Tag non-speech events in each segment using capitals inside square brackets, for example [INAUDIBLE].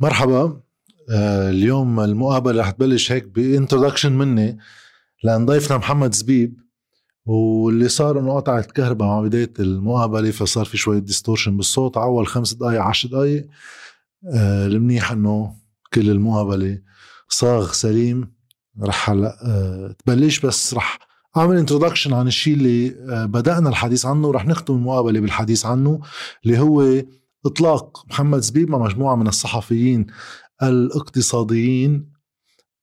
مرحبا. آه، اليوم المقابلة رح تبلش هيك ب introduction مني لأن ضيفنا محمد زبيب واللي صار إنه قطعت الكهرباء مع بداية المقابلة فصار في شوية distortion بالصوت أول خمس دقائق عشر دقائق آه، المنيح إنه كل المقابلة صاغ سليم رح هلا آه، تبلش بس رح أعمل introduction عن الشيء اللي بدأنا الحديث عنه ورح نختم المقابلة بالحديث عنه اللي هو إطلاق محمد زبيب مع مجموعة من الصحفيين الاقتصاديين.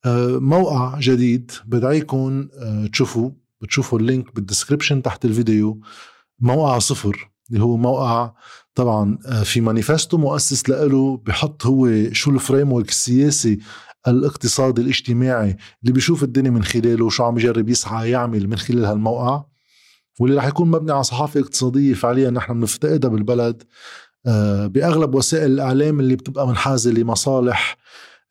آه، موقع جديد بدعيكم آه، تشوفوا بتشوفوا ال link بال description تحت الفيديو. موقع صفر اللي هو موقع طبعا آه، في مانيفستو مؤسس له بحط هو شو ال framework السياسي الاقتصادي الاجتماعي اللي بيشوف الدنيا من خلاله وشو عم يجرب يسعى يعمل من خلال هالموقع. واللي رح يكون مبني على صحافة اقتصادية فعليا نحن بنفتقدها بالبلد. بأغلب وسائل الإعلام اللي بتبقى منحازة لمصالح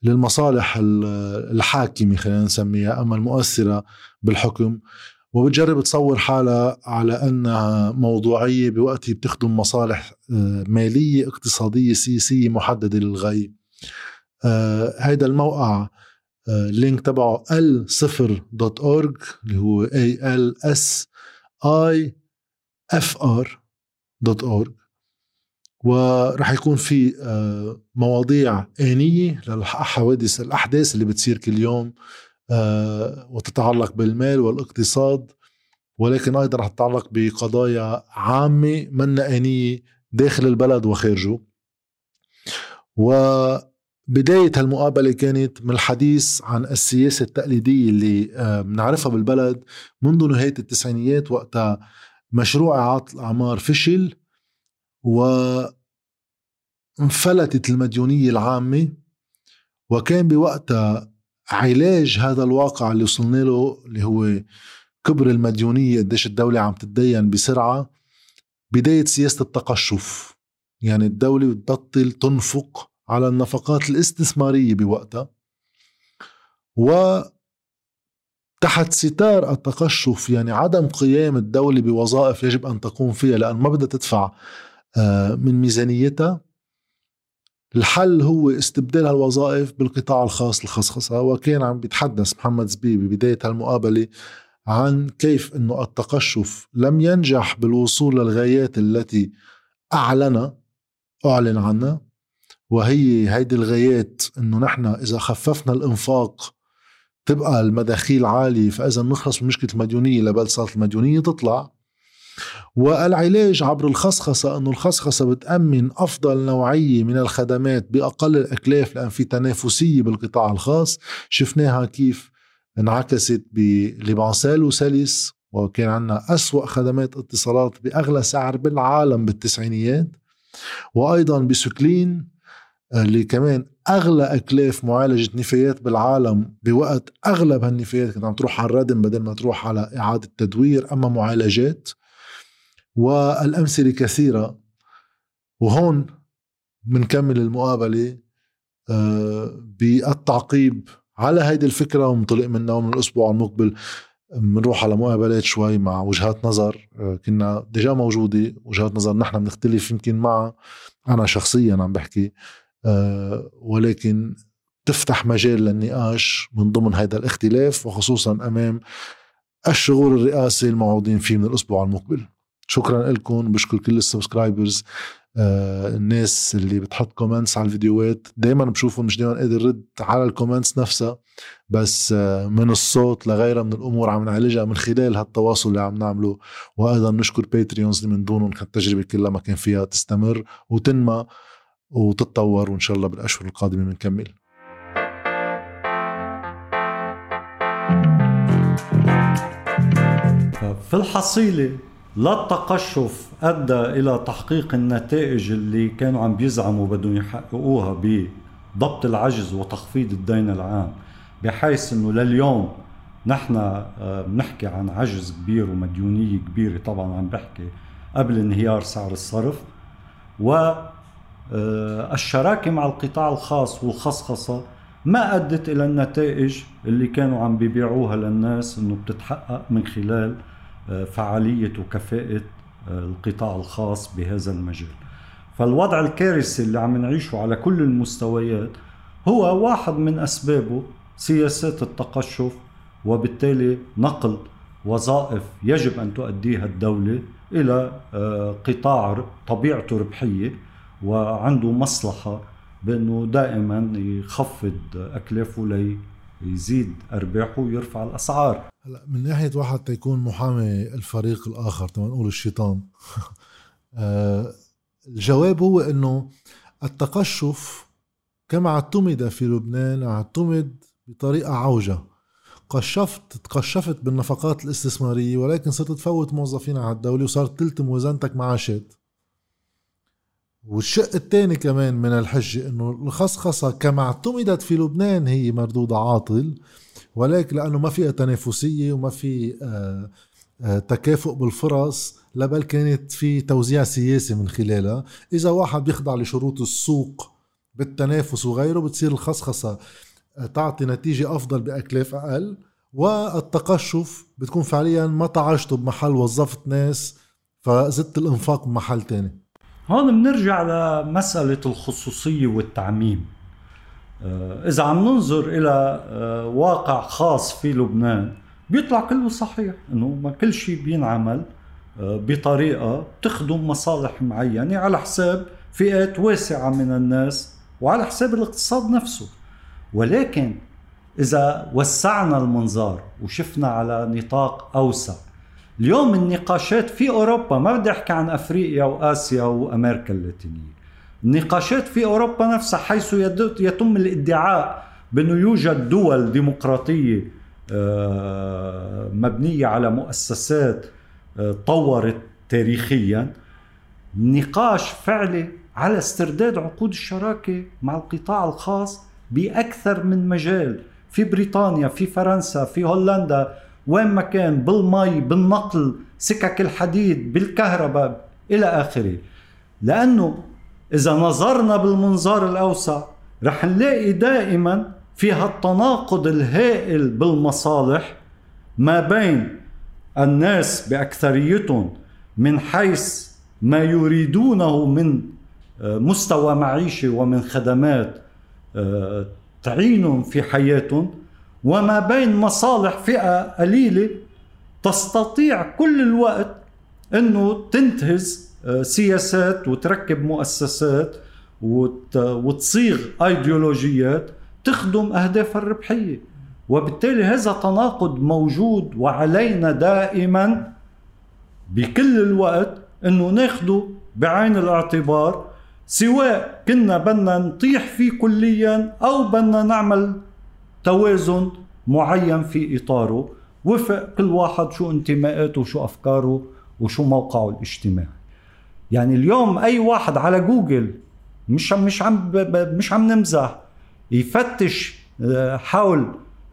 للمصالح الحاكمة خلينا نسميها أما المؤثرة بالحكم. وبتجرب تصور حالها على أنها موضوعية بوقت بتخدم مصالح آه، مالية اقتصادية سياسية محددة للغايه هيدا آه، الموقع ال link تبعه ال صفر dot org اللي هو A L S I F R dot org ورح يكون في آه، مواضيع آنية للحوادث الأحداث اللي بتصير كل يوم آه، وتتعلق بالمال والاقتصاد ولكن أيضا رح تتعلق بقضايا عامة منا آنية داخل البلد وخارجه. وبداية هالمقابلة كانت من الحديث عن السياسة التقليدية اللي آه، بنعرفها بالبلد منذ نهاية التسعينيات وقتها مشروع إعادة الأعمار فشل. وانفلتت المديونية العامة وكان بوقتها علاج هذا الواقع اللي وصلنا له اللي هو كبر المديونية قديش الدولة عم تتدين بسرعة بداية سياسة التقشف. يعني الدولة بتبطل تنفق على النفقات الاستثمارية بوقتها. و تحت ستار التقشف يعني عدم قيام الدولة بوظائف يجب أن تقوم فيها لأن ما بدها تدفع من ميزانيتها. الحل هو استبدال هالوظائف بالقطاع الخاص الخصخصة. وكان عم بيتحدث محمد زبيبي بداية هالمقابلة عن كيف إنه التقشف لم ينجح بالوصول للغايات التي اعلن أعلن عنها. وهي هيدي الغايات إنه نحن إذا خففنا الإنفاق تبقى المداخيل عالية. فإذا نخلص من مشكلة المديونية لا بل صارت المديونية تطلع. والعلاج عبر الخصخصة أنه الخصخصة بتأمن أفضل نوعية من الخدمات بأقل الأكلاف لأن في تنافسية بالقطاع الخاص. شفناها كيف انعكست ب LibanCell و Cellis وكان عندنا أسوأ خدمات اتصالات بأغلى سعر بالعالم بالتسعينيات. وأيضا بسكلين اللي كمان أغلى أكلاف معالجة نفايات بالعالم بوقت أغلب هالنفايات كانت عم تروح على الردم بدل ما تروح على إعادة تدوير أما معالجات. والأمثلة كثيرة. وهون بنكمل المقابلة آه، بالتعقيب على هيدي الفكرة ومنطلق منها ومن الأسبوع المقبل بنروح على مقابلات شوي مع وجهات نظر. آه، كنا ديجا موجودة وجهات نظر نحن بنختلف يمكن معها أنا شخصيا عم بحكي. آه، ولكن تفتح مجال للنقاش من ضمن هذا الاختلاف وخصوصا أمام الشغور الرئاسي الموعودين فيه من الأسبوع المقبل. شكرا لكم بشكر كل ال subscribers آه الناس اللي بتحط comments على الفيديوهات. دايما بشوفهم مش دايما قادر رد على ال comments نفسها بس آه من الصوت لغيرها من الأمور عم نعالجها من خلال هالتواصل اللي عم نعمله. وأيضا نشكر باتريونز اللي من دونهم التجربه كلها ما كان فيها تستمر وتنمى وتتطور وإن شاء الله بالأشهر القادمة بنكمل. في الحصيلة لا التقشف أدى إلى تحقيق النتائج اللي كانوا عم بيزعموا بدهم يحققوها بضبط العجز وتخفيض الدين العام بحيث إنه لليوم نحن آه، بنحكي عن عجز كبير ومديونية كبيرة طبعا عم بحكي قبل انهيار سعر الصرف و آه، الشراكة مع القطاع الخاص والخصخصة ما أدت إلى النتائج اللي كانوا عم بيبيعوها للناس إنه بتتحقق من خلال فعالية وكفاءه آه، القطاع الخاص بهذا المجال. فالوضع الكارثي اللي عم نعيشه على كل المستويات هو واحد من أسبابه سياسات التقشف وبالتالي نقل وظائف يجب أن تؤديها الدولة إلى آه، قطاع طبيعته ربحية وعنده مصلحة بأنه دائما يخفض أكلافه ليزيد أرباحه ويرفع الأسعار. هلا من ناحية واحد تيكون محامي الفريق الآخر تما نقول الشيطان. [LAUGHS] آه، الجواب هو أنه التقشف كما اعتمد في لبنان اعتمد بطريقة عوجة. قشفت تقشفت بالنفقات الاستثمارية ولكن صرت تفوت موظفين على الدولة وصارت تلتم وزنتك معاشات والشق الثاني كمان من الحجة إنه الخصخصة كما اعتمدت في لبنان هي مردودة عاطل ولكن لأنه ما فيها تنافسية وما في آه، آه، تكافؤ بالفرص لا بل كانت في توزيع سياسي من خلالها. إذا واحد بيخضع لشروط السوق بالتنافس وغيره بتصير الخصخصة تعطي نتيجة أفضل بأكلاف أقل. والتقشف بتكون فعليا ما طعشته بمحل وظفت ناس فزدت الإنفاق بمحل تاني. هون بنرجع لمسألة الخصوصية والتعميم. آه، إذا عم ننظر إلى آه، واقع خاص في لبنان بيطلع كله صحيح إنه ما كل شيء بينعمل آه، بطريقة تخدم مصالح معينة على حساب فئات واسعة من الناس وعلى حساب الاقتصاد نفسه. ولكن إذا وسعنا المنظار وشفنا على نطاق أوسع اليوم النقاشات في أوروبا ما بدي أحكي عن أفريقيا وآسيا وأمريكا اللاتينية. النقاشات في أوروبا نفسها حيث يتم الادعاء بأنه يوجد دول ديمقراطية آه، مبنية على مؤسسات آه، طورت تاريخيا. نقاش فعلي على استرداد عقود الشراكة مع القطاع الخاص بأكثر من مجال. في بريطانيا في فرنسا في هولندا وين ما كان بالمي بالنقل سكك الحديد بالكهرباء إلى آخره. لأنه إذا نظرنا بالمنظار الأوسع رح نلاقي دائما في هالتناقض الهائل بالمصالح ما بين الناس بأكثريتهم من حيث ما يريدونه من آه، مستوى معيشي ومن خدمات تعينهم في حياتهم وما بين مصالح فئة قليلة تستطيع كل الوقت إنه تنتهز آه، سياسات وتركب مؤسسات وتصيغ أيديولوجيات تخدم اهدافها الربحية. وبالتالي هذا تناقض موجود وعلينا دائما بكل الوقت إنه ناخده بعين الاعتبار سواء كنا بدنا نطيح فيه كليا أو بدنا نعمل توازن معين في إطاره. وفق كل واحد شو انتماءاته وشو أفكاره وشو موقعه الاجتماعي. يعني اليوم أي واحد على جوجل مش مش عم مش عم نمزح يفتش آه، حول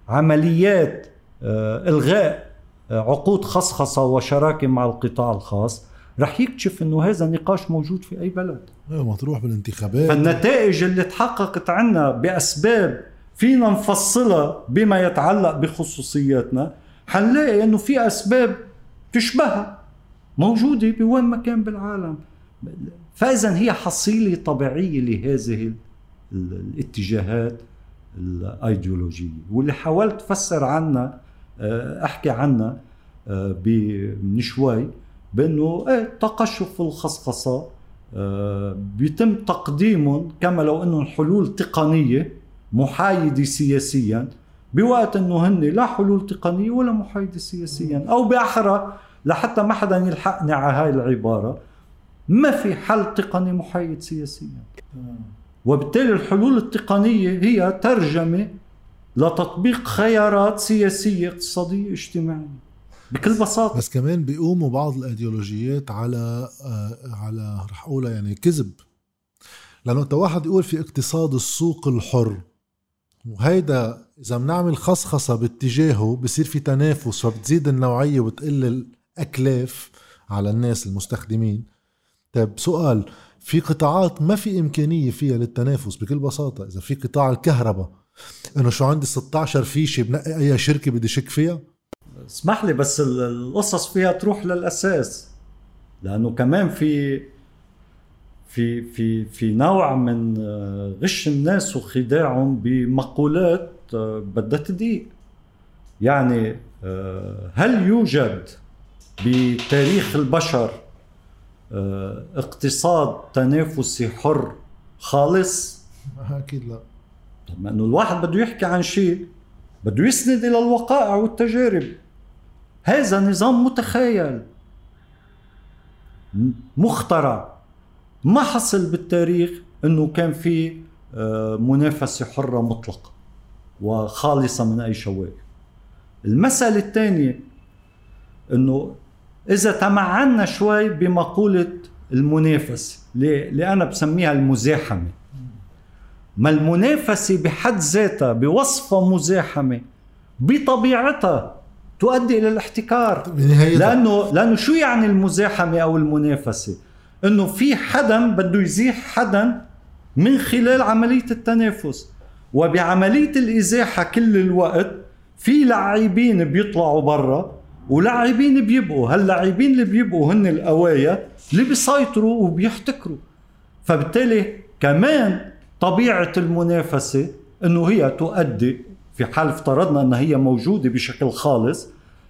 عمليات آه، إلغاء آه، عقود خصخصة وشراكة مع القطاع الخاص رح يكتشف إنه هذا نقاش موجود في أي بلد. أيوه مطروح بالانتخابات. فالنتائج اللي تحققت عنا بأسباب فينا نفصلها بما يتعلق بخصوصياتنا حنلاقي إنه في أسباب تشبهها. موجودة بوين ما كان بالعالم. فاذا هي حصيلة طبيعية لهذه الاتجاهات الأيديولوجية. واللي حاولت افسر عنها آه، أحكي عنها آه، من شوي بأنه إيه تقشف الخصخصة آه بيتم تقديمهم كما لو أنهم حلول تقنية محايدة سياسيا بوقت أنه هن لا حلول تقنية ولا محايدة سياسيا أو بأحرى لحتى ما حدا يلحقني على هاي العبارة. ما في حل تقني محايد سياسيا. وبالتالي الحلول التقنية هي ترجمة لتطبيق خيارات سياسية اقتصادية اجتماعية. بكل بساطة. بس كمان بيقوموا بعض الإيديولوجيات على على رح أقولها يعني كذب. لأنه أنت واحد يقول في اقتصاد السوق الحر وهيدا إذا بنعمل خصخصة باتجاهه بصير في تنافس فبتزيد النوعية وبتقل الاكلاف على الناس المستخدمين. طيب سؤال في قطاعات ما في إمكانية فيها للتنافس بكل بساطة؟ إذا في قطاع الكهرباء إنه شو عندي 16 فيشة بنقي أي شركة بدي شك فيها؟ اسمح لي بس القصص فيها تروح للأساس. لأنه كمان في في في في نوع من آه، غش الناس وخداعهم بمقولات آه، بدها تضيق يعني آه، هل يوجد بتاريخ البشر اقتصاد تنافسي حر خالص؟ أكيد لا. طب إنه الواحد بده يحكي عن شيء بده يسند إلى الوقائع والتجارب هذا نظام متخيل. مخترع. ما حصل بالتاريخ إنه كان في آه، منافسة حرة مطلقة وخالصة من أي شوائب المسألة الثانية إنه إذا تمعنا شوي بمقولة المنافسه اللي أنا بسميها المزاحمة. ما المنافسه بحد ذاتها بوصفها مزاحمة بطبيعتها تؤدي إلى الاحتكار. لأنه لأنه شو يعني المزاحمة أو المنافسة؟ إنه في حدا بده يزيح حدا من خلال عملية التنافس. وبعملية الإزاحة كل الوقت في لاعبين بيطلعوا برا ولاعبين بيبقوا هاللاعبين اللي بيبقوا هن القوايا اللي بيسيطروا وبيحتكروا. فبالتالي كمان طبيعة المنافسة إنه هي تؤدي في حال افترضنا إنها هي موجودة بشكل خالص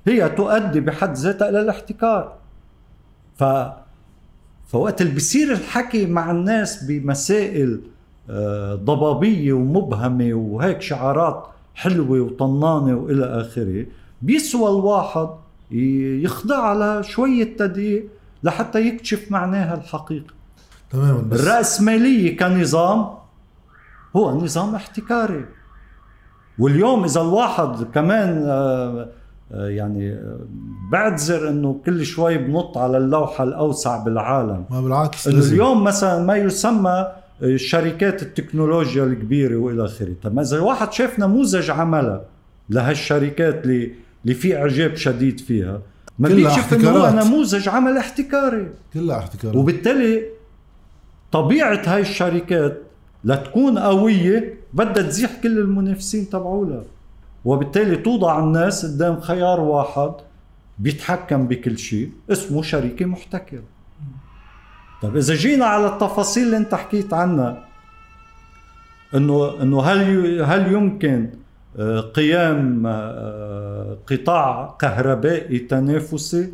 هي تؤدي بحد ذاتها إلى الاحتكار. ف فوقت اللي بيصير الحكي مع الناس بمسائل آه، ضبابية ومبهمة وهيك شعارات حلوة وطنانة وإلى آخره بيسوى الواحد يخضع على شوية تدقيق لحتى يكشف معناها الحقيقي تماما بس الرأسمالية كنظام هو نظام احتكاري. واليوم إذا الواحد كمان آه، آه، يعني آه، بعتذر إنه كل شوي بنط على اللوحة الأوسع بالعالم. ما بالعكس اليوم مثلا ما يسمى شركات التكنولوجيا الكبيرة وإلى آخره. طب إذا واحد شاف نموذج عملها لهالشركات اللي اللي في إعجاب شديد فيها ما بيكشف إنه هو نموذج عمل احتكاري. كلها احتكارات. وبالتالي طبيعة هاي الشركات لتكون قوية بدها تزيح كل المنافسين تبعولها. وبالتالي توضع الناس قدام خيار واحد بيتحكم بكل شيء اسمه شركة محتكرة. طيب إذا جينا على التفاصيل اللي أنت حكيت عنها إنه إنه هل هل يمكن قيام آه، قطاع كهربائي تنافسي.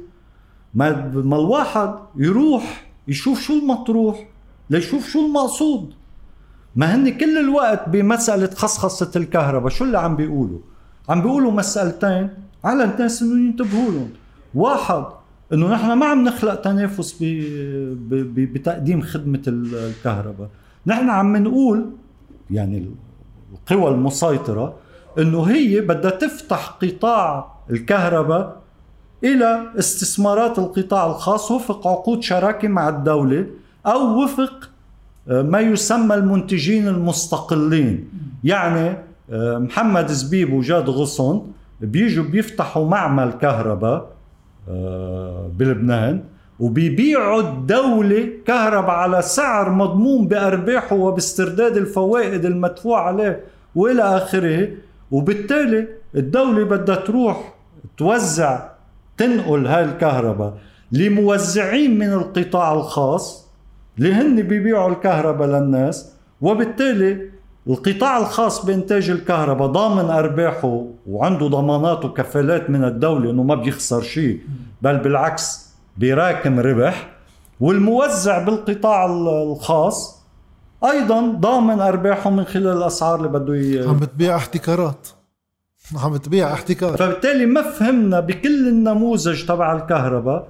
ما الواحد يروح يشوف شو المطروح ليشوف شو المقصود. ما هن كل الوقت بمسألة خصخصة الكهرباء شو اللي عم بيقولوا؟ عم بيقولوا مسألتين على الناس إنه ينتبهوا لهم. واحد إنه نحن ما عم نخلق تنافس بتقديم خدمة الكهرباء. نحن عم نقول يعني القوى المسيطرة إنه هي بدها تفتح قطاع الكهرباء إلى استثمارات القطاع الخاص وفق عقود شراكة مع الدولة أو وفق آه، ما يسمى المنتجين المستقلين. يعني آه، محمد زبيب وجاد غصن بيجوا بيفتحوا معمل كهرباء آه، بلبنان وبيبيعوا الدولة كهرباء على سعر مضمون بأرباحه وباسترداد الفوائد المدفوع عليه وإلى آخره. وبالتالي الدولة بدها تروح توزع تنقل هاي الكهرباء لموزعين من القطاع الخاص اللي هن بيبيعوا الكهرباء للناس وبالتالي القطاع الخاص بإنتاج الكهرباء ضامن أرباحه وعنده ضمانات وكفالات من الدولة أنه ما بيخسر شيء بل بالعكس بيراكم ربح. والموزع بالقطاع الخاص أيضا ضامن أرباحه من خلال الأسعار اللي بده ي... عم بتبيع احتكارات. عم بتبيع احتكار. فبالتالي ما فهمنا بكل النموذج تبع الكهرباء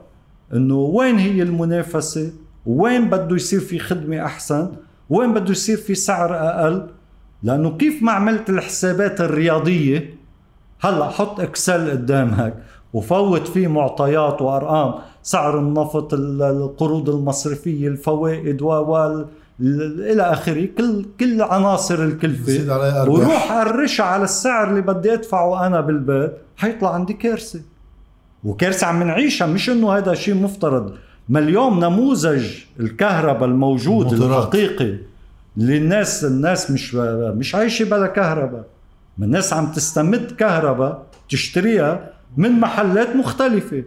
إنه وين هي المنافسة وين بده يصير في خدمة أحسن وين بده يصير في سعر أقل. لأنه كيف ما عملت الحسابات الرياضية هلأ حط إكسل قدامك وفوت فيه معطيات وأرقام سعر النفط القروض المصرفية الفوائد و إلى آخره. كل كل عناصر الكلفة. وروح قرشها على السعر اللي بدي أدفعه أنا بالبيت حيطلع عندي كارثة. وكارثة عم نعيشها مش إنه هذا شيء مفترض. ما اليوم نموذج الكهرباء الموجود الحقيقي للناس الناس مش مش عايشة بلا كهرباء. ما الناس عم تستمد كهرباء تشتريها من محلات مختلفة.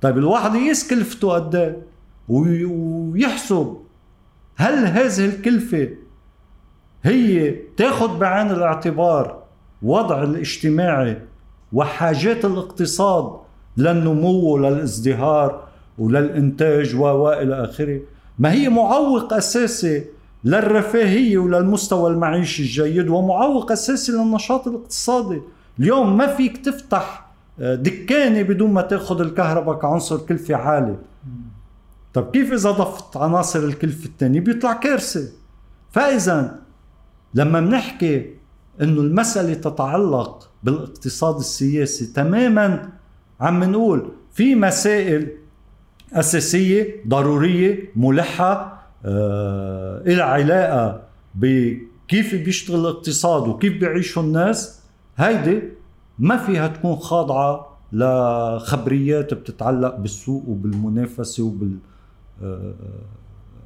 طيب الواحد يقيس كلفته قد إيه؟ ويحسب. هل هذه الكلفة هي تاخذ بعين الاعتبار وضع الاجتماعي وحاجات الاقتصاد للنمو وللازدهار وللإنتاج وإلى آخره؟ ما هي معوق أساسي للرفاهية وللمستوى المعيشي الجيد ومعوق أساسي للنشاط الاقتصادي؟ اليوم ما فيك تفتح آه، دكانة بدون ما تاخذ الكهرباء كعنصر كلفة عالي. طب كيف إذا ضفت عناصر الكلفة الثانية بيطلع كارثة. فإذا لما بنحكي إنه المسألة تتعلق بالاقتصاد السياسي تماما عم نقول في مسائل أساسية ضرورية ملحة آه إلى علاقة بكيف بيشتغل الاقتصاد وكيف بيعيشوا الناس هيدي ما فيها تكون خاضعة لخبريات بتتعلق بالسوق وبالمنافسة وبال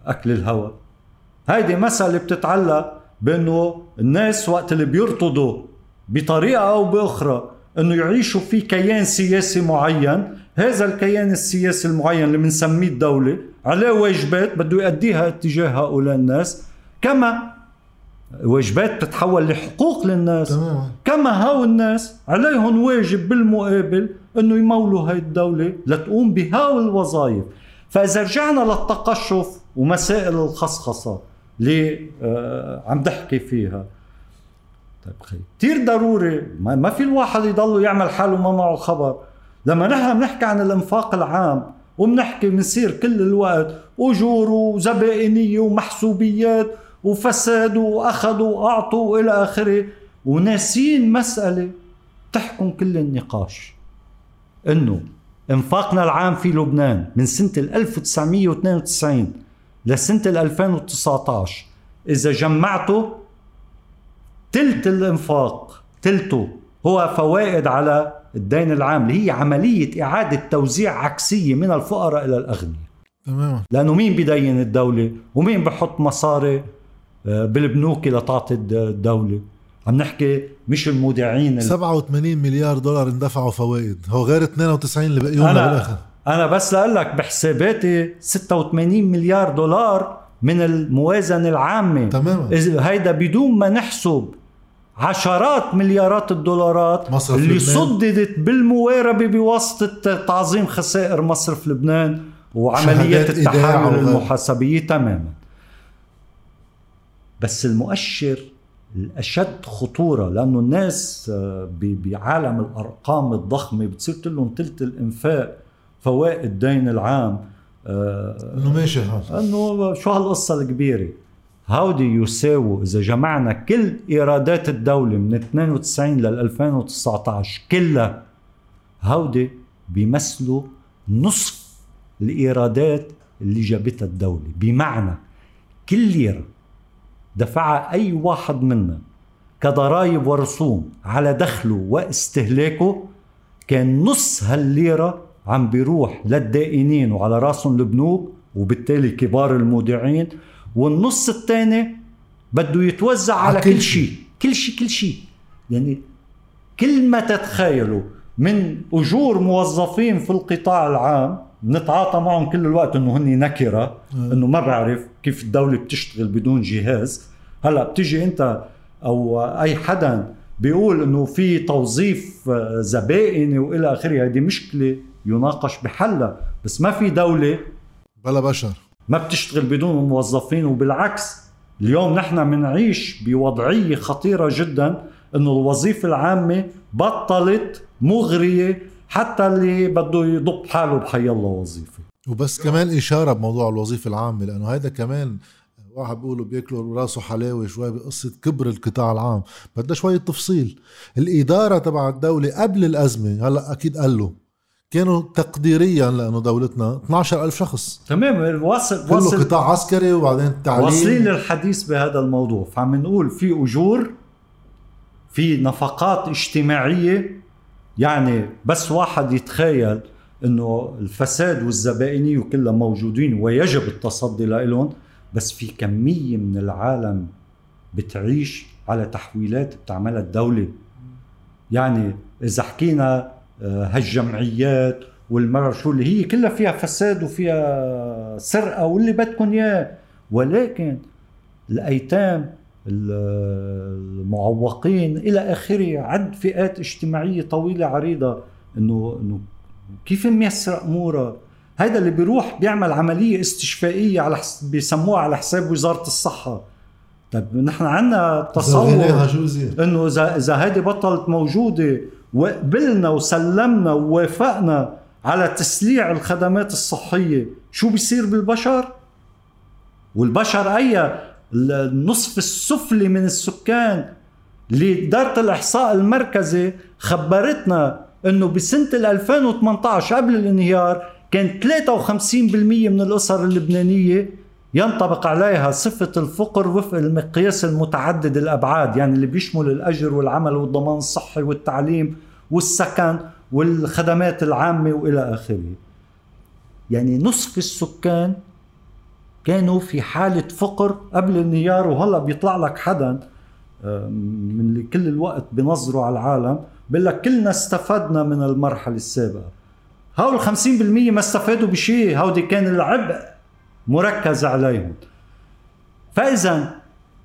أكل الهواء. هيدي مسألة بتتعلق بأنه الناس وقت اللي بيرتضوا بطريقة أو بأخرى أنه يعيشوا في كيان سياسي معين. هذا الكيان السياسي المعين اللي بنسميه الدولة عليه واجبات بده يؤديها اتجاه هؤلاء الناس. كما واجبات تتحول لحقوق للناس. تمام. كما هاو الناس عليهم واجب بالمقابل إنه يمولوا هاي الدولة لتقوم بهاو الوظائف. فإذا رجعنا للتقشف ومسائل الخصخصة اللي آه عم تحكي فيها. طيب خي كثير ضروري. ما في الواحد يضل يعمل حاله ما معه خبر لما نحن بنحكي عن الانفاق العام وبنحكي بنصير كل الوقت أجور وزبائنية ومحسوبيات وفساد واخذوا واعطوا وإلى آخره وناسين مسألة تحكم كل النقاش. إنه انفاقنا العام في لبنان من سنة 1992 لسنة 2019 إذا جمعته تلت الانفاق تلته هو فوائد على الدين العام اللي هي عملية إعادة توزيع عكسية من الفقراء إلى الأغنياء. تماما لأنه مين بدين الدولة؟ ومين بحط مصاري آه، بالبنوك لتعطي الدولة؟ عم نحكي مش المودعين 87 مليار دولار اندفعوا فوائد. هو غير 92 اللي بقيهم بالاخر أنا بس لأقول لك بحساباتي 86 مليار دولار من الموازنة العامة. تماما. هيدا بدون ما نحسب عشرات مليارات الدولارات مصرف اللي لبنان. صددت بالمواربة بواسطة تعظيم خسائر مصرف لبنان وعمليات التحامل المحاسبية تماما. بس المؤشر الأشد خطورة لأنه الناس آه، بعالم الأرقام الضخمة بتصير لهم ثلث الإنفاق فوائد الدين العام آه، إنه ماشي هذا. إنه شو هالقصة الكبيرة؟ هودي يساووا إذا جمعنا كل إيرادات الدولة من 92 لل 2019 كلها هودي بيمثلوا نصف الإيرادات اللي جابتها الدولة. بمعنى كل ليره دفعها أي واحد منا كضرائب ورسوم على دخله واستهلاكه كان نص هالليرة عم بيروح للدائنين وعلى راسهم البنوك وبالتالي كبار المودعين والنص الثاني بده يتوزع على كل شيء. كل شيء كل شيء. يعني كل ما تتخيلوا من أجور موظفين في القطاع العام نتعاطى معهم كل الوقت إنه هن نكرة إنه ما بعرف كيف الدولة بتشتغل بدون جهاز. هلأ بتيجي أنت أو أي حدا بيقول إنه في توظيف زبائني وإلى آخره هذه مشكلة يناقش بحلها. بس ما في دولة بلا بشر. ما بتشتغل بدون موظفين. وبالعكس اليوم نحن بنعيش بوضعية خطيرة جدا إنه الوظيفة العامة بطلت مغرية حتى اللي بده يضب حاله بحي الله وظيفة. وبس كمان إشارة بموضوع الوظيفة العامة لأنه هذا كمان واحد بيقولوا بياكلوا راسه حلاوة شوي بقصة كبر القطاع العام. بدها شوية تفصيل. الإدارة تبع الدولة قبل الأزمة هلأ أكيد قال له كانوا تقديريا لأنه دولتنا 12000 شخص. تمام واصل كله واصل قطاع عسكري وبعدين تعليم. واصلين للحديث بهذا الموضوع. فعم نقول في أجور في نفقات اجتماعية يعني بس واحد يتخيل إنه الفساد والزبائنيه كلها موجودين ويجب التصدي لهم بس في كمية من العالم بتعيش على تحويلات بتعملها الدولة. يعني إذا حكينا هالجمعيات والمرة شو اللي هي كلها فيها فساد وفيها سرقة واللي بدكم إياه. ولكن الأيتام المعوقين إلى آخره. عد فئات اجتماعية طويلة عريضة. إنه إنه كيف ميسر امورها هذا اللي بيروح بيعمل عملية استشفائية على حس... بيسموها على حساب وزارة الصحة. طيب نحن عندنا تصور إنه اذا إذا هذه بطلت موجودة وقبلنا وسلمنا ووافقنا على تسليع الخدمات الصحية شو بيصير بالبشر؟ والبشر أي النصف السفلي من السكان اللي إدارة الإحصاء المركزي خبرتنا إنه بسنة 2018 قبل الانهيار كان 53% من الأسر اللبنانية ينطبق عليها صفة الفقر وفق المقياس المتعدد الأبعاد يعني اللي بيشمل الأجر والعمل والضمان الصحي والتعليم والسكن والخدمات العامة وإلى آخره. يعني نصف السكان كانوا في حالة فقر قبل النيار وهلأ بيطلع لك حدا آه، من اللي كل الوقت بنظروا على العالم بقول لك كلنا استفدنا من المرحلة السابقة. هول 50% ما استفادوا بشيء هودي كان العبء مركز عليهم. فإذا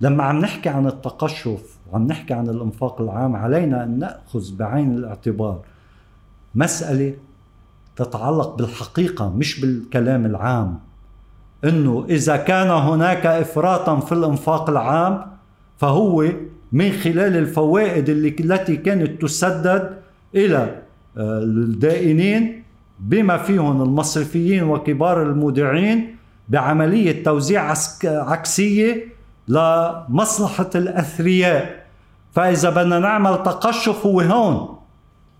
لما عم نحكي عن التقشف وعم نحكي عن الإنفاق العام علينا أن نأخذ بعين الاعتبار. مسألة تتعلق بالحقيقة مش بالكلام العام. إنه إذا كان هناك افراطا في الإنفاق العام فهو من خلال الفوائد التي كانت تسدد إلى آه، الدائنين بما فيهم المصرفيين وكبار المودعين بعملية توزيع عكسية لمصلحة الأثرياء. فإذا بدنا نعمل تقشف هو هون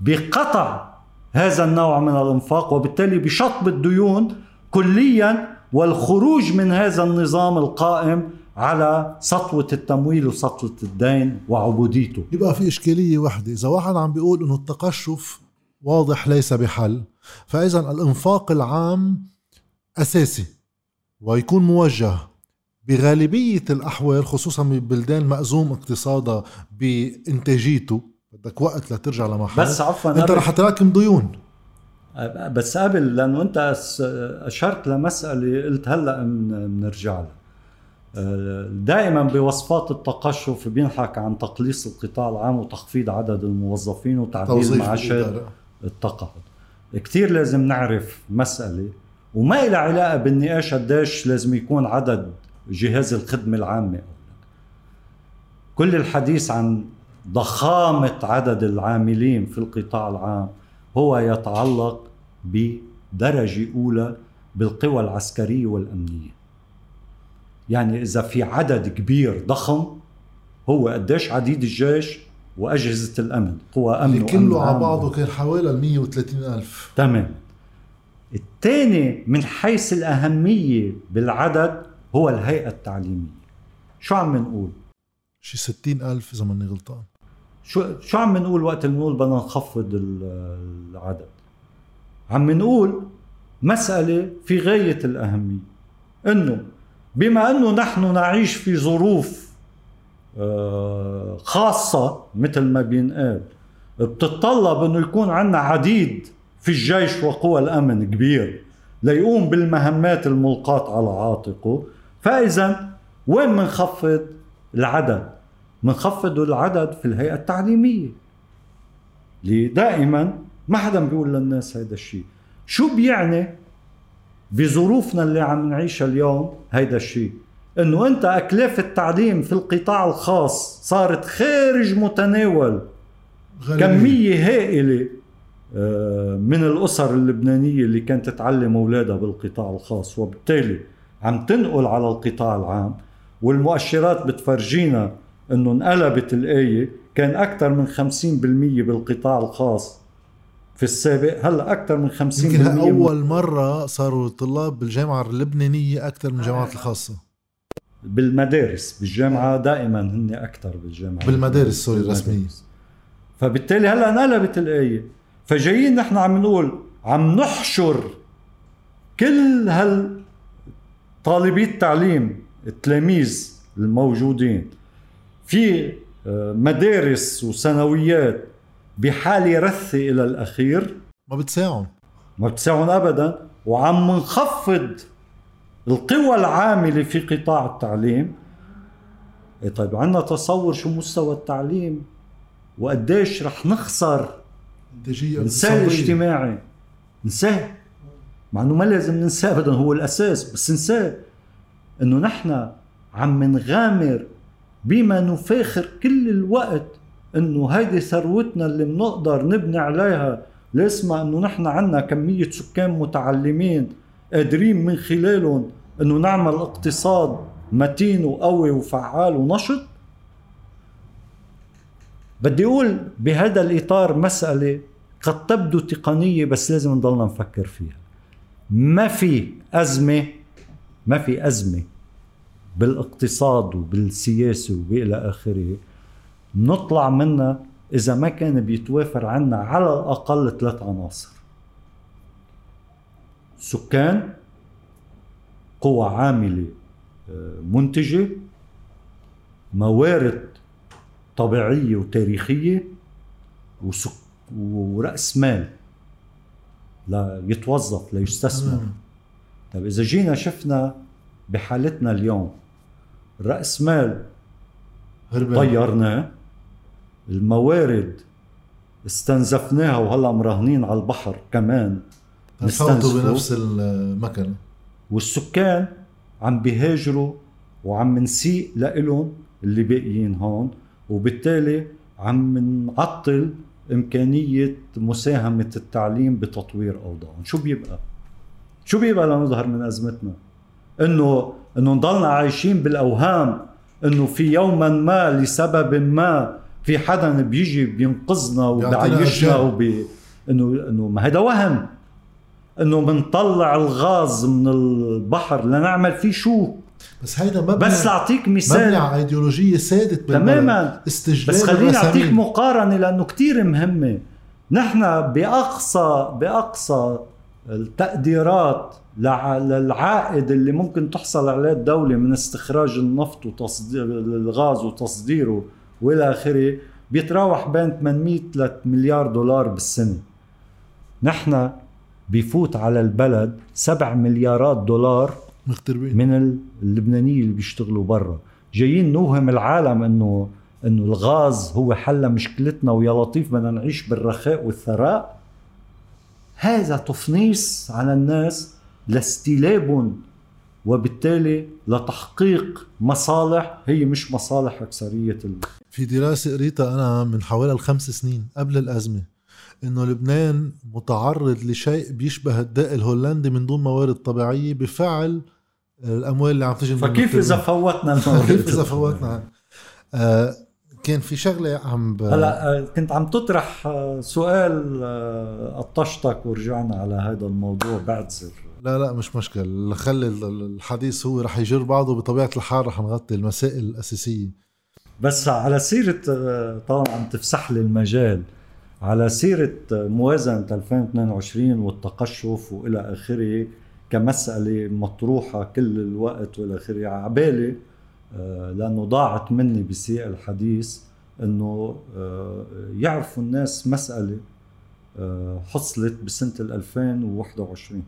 بقطع هذا النوع من الإنفاق وبالتالي بشطب الديون كليا والخروج من هذا النظام القائم على سطوة التمويل وسطوة الدين وعبوديته. يبقى في إشكالية واحدة. إذا واحد عم بيقول أنه التقشف واضح ليس بحل فإذا الإنفاق العام أساسي ويكون موجه بغالبية الأحوال خصوصا ببلدان مأزوم اقتصادها بإنتاجيته بدك وقت لترجع لمحل. بس عفوا أنت رح تراكم ديون. بس قبل لأنه أنت أشرت لمسألة قلت هلأ بنرجع لها. دائما بوصفات التقشف بينحكى عن تقليص القطاع العام وتخفيض عدد الموظفين وتعديل معاشات التقاعد. كثير لازم نعرف مسألة وما إلها علاقة بالنقاش قديش لازم يكون عدد جهاز الخدمة العامة. كل الحديث عن ضخامة عدد العاملين في القطاع العام هو يتعلق بدرجة أولى بالقوى العسكرية والأمنية. يعني إذا في عدد كبير ضخم هو قديش عديد الجيش وأجهزة الأمن قوى أمن اللي كله على بعضه كان حوالي ال 130 ألف. تمام. الثاني من حيث الأهمية بالعدد هو الهيئة التعليمية. شو عم نقول؟ شي 60 ألف إذا ماني غلطان. شو شو عم نقول وقت نقول بدنا نخفض العدد؟ عم نقول مسألة في غاية الأهمية إنه بما إنه نحن نعيش في ظروف آه، خاصة مثل ما بينقال بتتطلب إنه يكون عندنا عديد في الجيش وقوى الأمن كبير ليقوم بالمهمات الملقاة على عاتقه فإذا وين بنخفض العدد؟ بنخفض العدد في الهيئة التعليمية. اللي دائما ما حدا بيقول للناس هيدا الشيء. شو بيعني بظروفنا اللي عم نعيشها اليوم هيدا الشيء؟ إنه أنت اكلاف التعليم في القطاع الخاص صارت خارج متناول. غلبية. كمية هائلة آه، من الأسر اللبنانية اللي كانت تعلم أولادها بالقطاع الخاص وبالتالي عم تنقل على القطاع العام والمؤشرات بتفرجينا إنه انقلبت الآية كان أكثر من 50% بالقطاع الخاص. في السابق هلأ أكثر من 50% يمكن أول مرة صاروا الطلاب بالجامعة اللبنانية أكثر من الجامعات الخاصة. بالمدارس بالجامعة دائما هن أكثر بالجامعة. بالمدارس سوري الرسمية فبالتالي هلأ انقلبت الآية. فجايين نحن عم نقول عم نحشر كل هال طالبي التعليم التلاميذ الموجودين. في آه، مدارس وثانويات بحالة رثة إلى الأخير. ما بتساعد ما بتساعد أبدا وعم نخفض القوى العاملة في قطاع التعليم. إيه طيب عندنا تصور شو مستوى التعليم وقديش رح نخسر نساه الاجتماعي. نساه مع إنه ما لازم ننساه ابدا هو الأساس بس نساه إنه نحن عم نغامر بما نفاخر كل الوقت إنه هيدي ثروتنا اللي بنقدر نبني عليها لاسمها إنه نحن عنا كمية سكان متعلمين قادرين من خلالهم إنه نعمل اقتصاد متين وقوي وفعال ونشط؟ بدي أقول بهذا الإطار مسألة قد تبدو تقنية بس لازم نضلنا نفكر فيها. ما في أزمة ما في أزمة بالاقتصاد وبالسياسة وبإلى آخره نطلع منها إذا ما كان بيتوافر عنا على الأقل ثلاث عناصر. سكان قوى عاملة آه، منتجة موارد طبيعية وتاريخية وسك ورأس مال ليتوظف ليستثمر طيب إذا جينا شفنا بحالتنا اليوم رأس مال طيرناه الموارد استنزفناها وهلا مراهنين على البحر كمان نفوتوا بنفس المكنه والسكان عم بيهاجروا وعم نسيء لإلهم اللي باقيين هون وبالتالي عم نعطل إمكانية مساهمة التعليم بتطوير أوضاعهم. شو بيبقى؟ شو بيبقى لنظهر من أزمتنا؟ إنه إنه نضلنا عايشين بالأوهام إنه في يوما ما لسبب ما في حدا بيجي بينقذنا وبيعيشنا وبي إنه إنه ما هذا وهم. إنه بنطلع الغاز من البحر لنعمل فيه شو؟ بس هيدا مبنى بس لأعطيك مثال. مبني على إيديولوجية سادت تماما. استجلال بس خليني أعطيك مقارنة لأنه كتير مهمة. نحن باقصى بأقصى التقديرات للعائد اللي ممكن تحصل عليه الدولة من استخراج النفط وتصدير الغاز وتصديره وإلى آخره بيتراوح بين 800 ل مليار دولار بالسنة. نحن بيفوت على البلد 7 مليارات دولار مغتربين من اللبنانية اللي بيشتغلوا برا. جايين نوهم العالم انه إنه الغاز هو حل مشكلتنا ويا لطيف بدنا نعيش بالرخاء والثراء. هذا تفنيص على الناس لاستلابهم وبالتالي لتحقيق مصالح هي مش مصالح أكثرية ال... في دراسة قريتها أنا من حوالي الخمس سنين قبل الأزمة إنه لبنان متعرض لشيء بيشبه الداء الهولندي من دون موارد طبيعية بفعل الأموال اللي عم تجي فكيف إذا فوتنا الموارد كيف إذا فوتنا. آه كان في شغلة عم ب... هلا آه، كنت عم تطرح آه، سؤال قطشتك ورجعنا على هذا الموضوع بعتذر لا لا مش مشكل خلي الحديث هو رح يجر بعضه بطبيعة الحال رح نغطي المسائل الأساسية. بس على سيرة طبعا عم تفسح لي المجال. على سيرة موازنة 2022 والتقشف وإلى آخره كمسألة مطروحة كل الوقت والى آخره على بالي آه، لأنه ضاعت مني بسياق الحديث إنه آه، يعرفوا الناس مسألة آه، حصلت بسنة 2021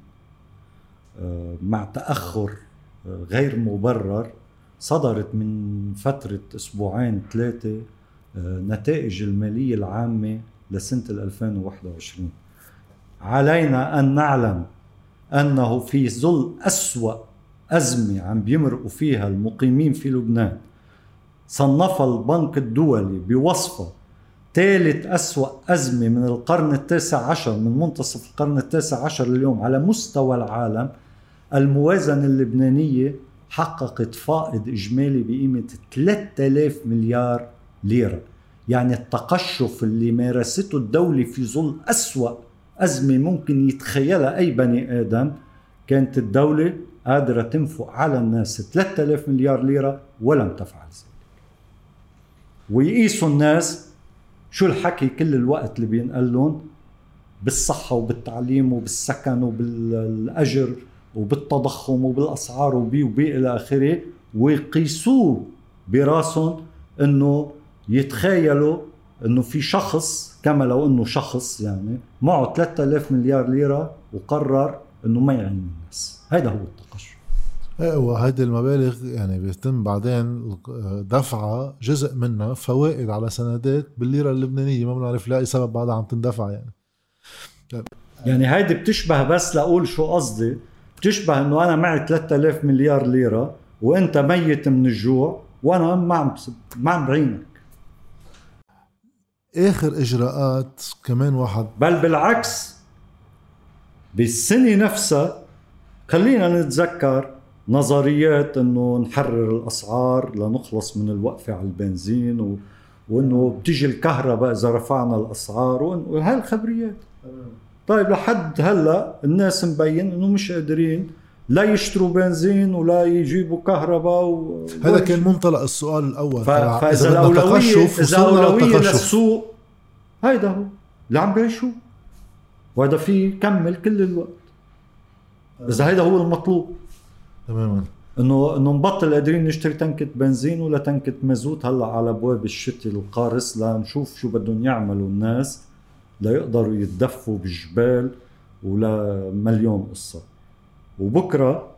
مع تأخر غير مبرر صدرت من فترة أسبوعين ثلاثة نتائج المالية العامة لسنة 2021 علينا أن نعلم أنه في ظل أسوأ أزمة عم بيمرقوا فيها المقيمين في لبنان صنفها البنك الدولي بوصفها ثالث أسوأ أزمة من القرن التاسع عشر من منتصف القرن التاسع عشر اليوم على مستوى العالم الموازنة اللبنانية حققت فائض إجمالي بقيمة 3000 مليار ليرة. يعني التقشف اللي مارسته الدولة في ظل أسوأ أزمة ممكن يتخيلها أي بني آدم كانت الدولة قادرة تنفق على الناس 3000 مليار ليرة ولم تفعل ذلك. ويقيسوا الناس. شو الحكي كل الوقت اللي بينقال لهم؟ بالصحة وبالتعليم وبالسكن وبالأجر. وبالتضخم وبالأسعار وبي وبي إلى آخره ويقيسوه براسهم إنه يتخيلوا إنه في شخص كما لو إنه شخص يعني معه 3000 مليار ليرة وقرر إنه ما يعني الناس. هذا هو التقشف. إيه وهيدي المبالغ يعني بيتم بعدين دفعها جزء منها فوائد على سندات بالليرة اللبنانية ما بنعرف لأي سبب بعدها عم تندفع يعني. يعني هيدي بتشبه بس لأقول شو قصدي. بتشبه إنه أنا معي 3000 مليار ليرة وأنت ميت من الجوع وأنا ما عم ما عم بعينك. آخر إجراءات كمان واحد. بل بالعكس بالسنة نفسها خلينا نتذكر نظريات إنه نحرر الأسعار لنخلص من الوقفة على البنزين و... وإنه بتيجي الكهرباء إذا رفعنا الأسعار وهاي الخبريات طيب لحد هلا الناس مبين إنه مش قادرين لا يشتروا بنزين ولا يجيبوا كهرباء و... هذا كان منطلق السؤال الأول. ف... فإذا الاولويه إذا الأولوية للسوق هيدا هو. اللي عم بيعيشوا وهذا فيه يكمل كل الوقت. اذا هيدا هو المطلوب. تماما. انه إنه نبطل قادرين نشتري تنكة بنزين ولا تنكة مازوت هلا على أبواب الشتي القارس لنشوف شو بدهم يعملوا الناس. ليقدروا يتدفوا بالجبال ولا مليون قصة. وبكرة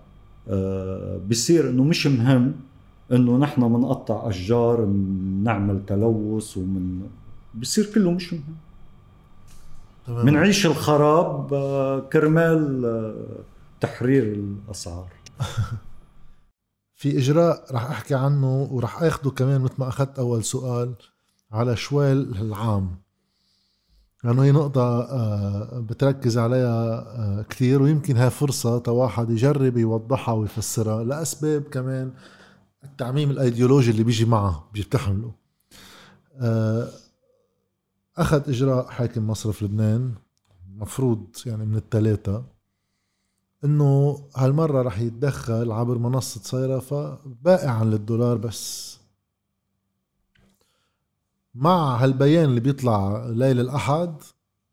آه بصير إنه مش مهم إنه نحن بنقطع أشجار بنعمل تلوث ومن بصير كله مش مهم. بنعيش الخراب آه كرمال آه تحرير الأسعار. [LAUGHS] في إجراء رح أحكي عنه ورح آخده كمان مثل ما أخذت أول سؤال على شوال العام. لأنه هي نقطة آه، بتركز عليها آه، كثير ويمكن هاي فرصة تواحد يجرب يوضحها ويفسرها لأسباب كمان التعميم الأيديولوجي اللي بيجي معه بيتحمله آه، أخذ إجراء حاكم مصرف لبنان مفروض يعني من الثلاثة إنه هالمرة رح يتدخل عبر منصة صيرفة بائعا للدولار بس. مع هالبيان اللي بيطلع ليل الأحد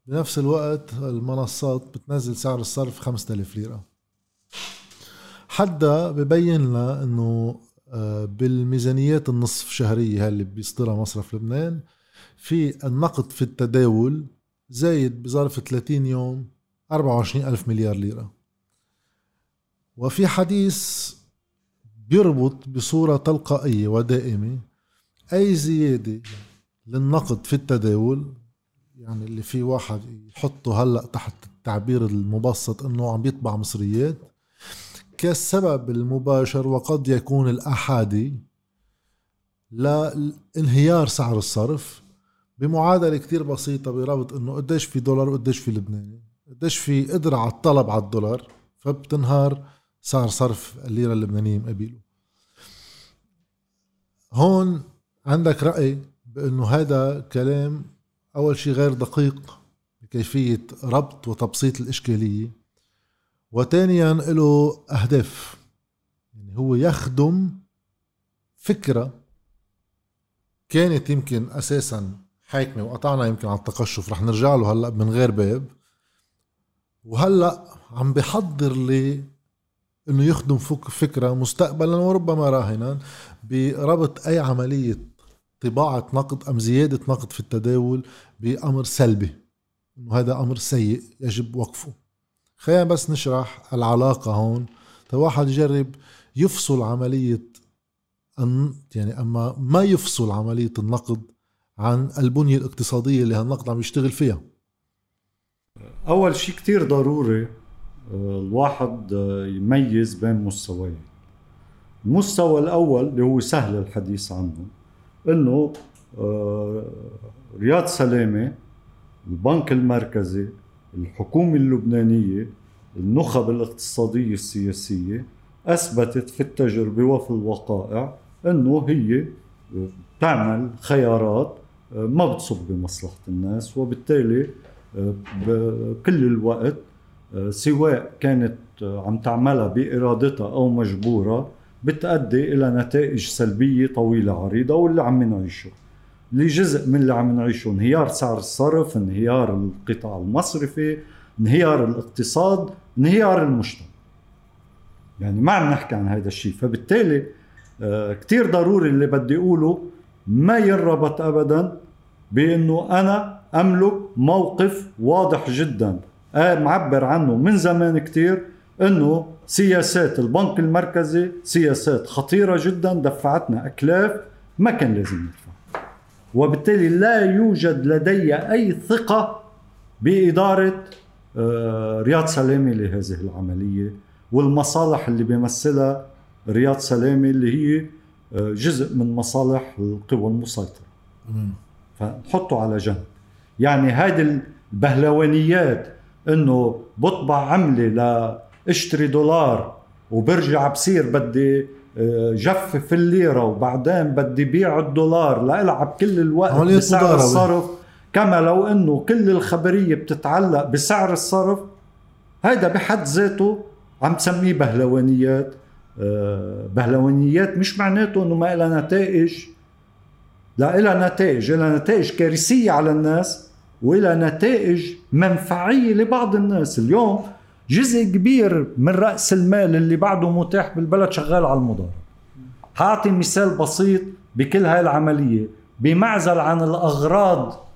بنفس الوقت المنصات بتنزل سعر الصرف 5000 ليرة. حدا ببين لنا إنه آه، بالميزانيات النصف شهرية اللي بيصدرها مصرف لبنان في النقد في التداول زايد بظرف 30 يوم 24 ألف مليار ليرة. وفي حديث بيربط بصورة تلقائية ودائمة أي زيادة للنقد في التداول يعني اللي في واحد يحطه هلأ تحت التعبير المبسط إنه عم بيطبع مصريات. كالسبب المباشر وقد يكون الأحادي لانهيار سعر الصرف بمعادلة كتير بسيطة بربط إنه قديش في دولار وقديش في لبناني. قديش في قدرة على الطلب على الدولار فبتنهار سعر صرف الليرة اللبنانية مقابله. هون عندك رأي بأنه هذا كلام أول شيء غير دقيق بكيفية ربط وتبسيط الإشكالية وثانيا له أهداف. يعني هو يخدم فكرة كانت يمكن أساسا حاكمة وقطعنا يمكن على التقشف رح نرجع له هلأ من غير باب. وهلأ عم بحضر لي إنه يخدم فكرة مستقبلا وربما راهنا بربط أي عملية طباعة نقد أم زيادة نقد في التداول بأمر سلبي؟ إنه هذا أمر سيء يجب وقفه. خلينا بس نشرح العلاقة هون. واحد يجرب يفصل عملية أن يعني أما ما يفصل عملية النقد عن البنية الاقتصادية اللي هالنقد عم يشتغل فيها؟ أول شيء كتير ضروري الواحد يميز بين مستويين. المستوى الأول اللي هو سهل الحديث عنه إنه آه، رياض سلامة البنك المركزي الحكومة اللبنانية النخب الاقتصادية السياسية أثبتت في التجربة وفي الوقائع إنه هي بتعمل خيارات آه، ما بتصب بمصلحة الناس وبالتالي آه، بكل الوقت سواء كانت عم تعملها بإرادتها أو مجبورة بتأدي إلى نتائج سلبية طويلة عريضة واللي عم نعيشه اللي جزء من اللي عم نعيشه انهيار سعر الصرف انهيار القطاع المصرفي انهيار الاقتصاد انهيار المجتمع. يعني ما عم نحكي عن هذا الشيء. فبالتالي آه، كتير ضروري اللي بدي أقوله ما ينربط أبدا بأنه أنا أملك موقف واضح جدا. آه، معبر عنه من زمان كتير إنه سياسات البنك المركزي سياسات خطيرة جدا دفعتنا أكلاف ما كان لازم ندفع. وبالتالي لا يوجد لدي أي ثقة بإدارة آه، رياض سلامي لهذه العملية والمصالح اللي بيمثلها رياض سلامي اللي هي آه، جزء من مصالح القوى المسيطرة. فنحطه على جنب. يعني هذه البهلوانيات إنه بطبع عملة لاشتري دولار وبرجع بصير بدي آه، جفف الليرة وبعدين بدي بيع الدولار لألعب كل الوقت بسعر الصرف. كما لو إنه كل الخبرية بتتعلق بسعر الصرف هذا بحد ذاته عم تسميه بهلوانيات. آه، بهلوانيات مش معناته إنه ما لها نتائج. لا لها نتائج. لها نتائج كارثية على الناس وإلى نتائج منفعية لبعض الناس. اليوم جزء كبير من رأس المال اللي بعده متاح بالبلد شغال على المضاربة هعطي مثال بسيط بكل هاي العملية. بمعزل عن الأغراض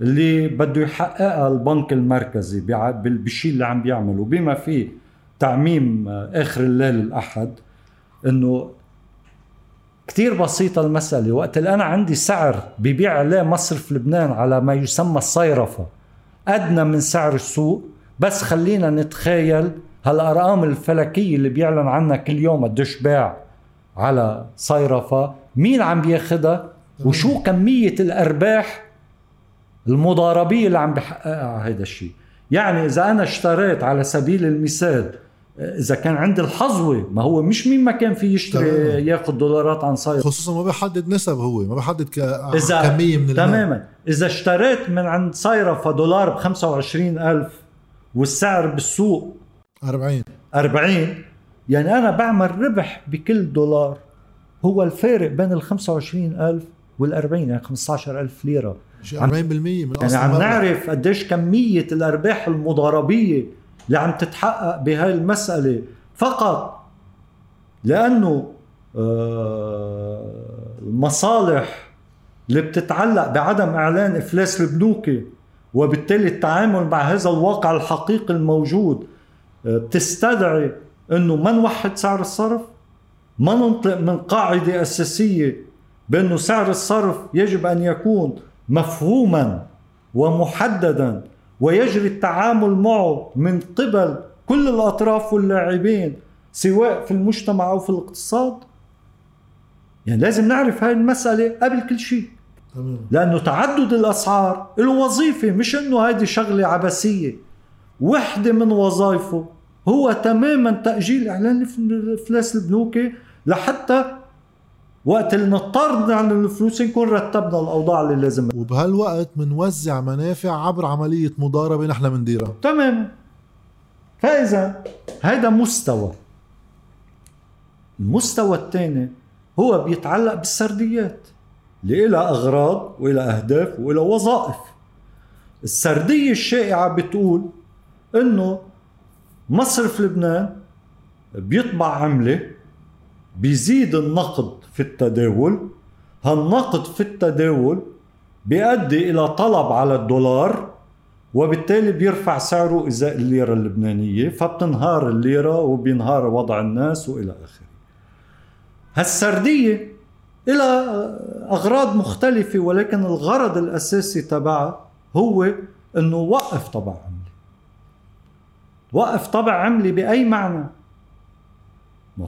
اللي بده يحققها البنك المركزي بالشيء اللي عم بيعمله. بما فيه تعميم آخر الليل الأحد إنه كتير بسيطة المسألة. وقت اللي أنا عندي سعر ببيع عليه مصرف لبنان على ما يسمى الصيرفة أدنى من سعر السوق. بس خلينا نتخيل هالأرقام الفلكية اللي بيعلن عنها كل يوم قديش باع على صيرفة. مين عم بياخدها؟ وشو كمية الأرباح المضاربية اللي عم بحققها هذا الشيء. يعني إذا أنا اشتريت على سبيل المثال إذا كان عند الحظوة ما هو مش مين ما كان في يشتري ياخذ دولارات عن صيد خصوصا ما بحدد نسب هو ما ك... إذا كمية من تماما. إذا اشتريت من عند صيرفة دولار ب 25000 والسعر بالسوق 40 40 يعني أنا بعمل ربح بكل دولار. هو الفارق بين ال 25000 وال 40 يعني 15000 ليرة. 40% من يعني عم نعرف قديش كمية الأرباح المضاربية اللي عم تتحقق بهاي المسألة. فقط لأنه آه، المصالح اللي بتتعلق بعدم إعلان إفلاس البنوك وبالتالي التعامل مع هذا الواقع الحقيقي الموجود آه، بتستدعي أنه ما نوحد سعر الصرف؟ ما ننطلق من قاعدة أساسية بأنه سعر الصرف يجب أن يكون مفهوما ومحددا ويجري التعامل معه من قبل كل الأطراف واللاعبين سواء في المجتمع أو في الاقتصاد؟ يعني لازم نعرف هاي المسألة قبل كل شيء. لأنه تعدد الأسعار له وظيفه مش إنه هذه شغلة عبثية. وحدة من وظائفه هو تماما تأجيل إعلان افلاس البنوكي لحتى وقت اللي نضطر عن الفلوس نكون رتبنا الأوضاع اللي لازم. وبهالوقت بنوزع منافع عبر عملية مضاربة نحن بنديرها تمام. فإذا هذا مستوى. المستوى الثاني هو بيتعلق بالسرديات. اللي لها أغراض وإلى أهداف وإلى وظائف السردية الشائعة بتقول إنه مصرف لبنان بيطبع عملة بيزيد النقد في التداول هالنقد في التداول بيؤدي إلى طلب على الدولار وبالتالي بيرفع سعره إزاء الليرة اللبنانية فبتنهار الليرة وبينهار وضع الناس وإلى آخره. هالسردية إلى أغراض مختلفة ولكن الغرض الأساسي تبعها هو أنه وقف طبع عملة وقف طبع عملة بأي معنى؟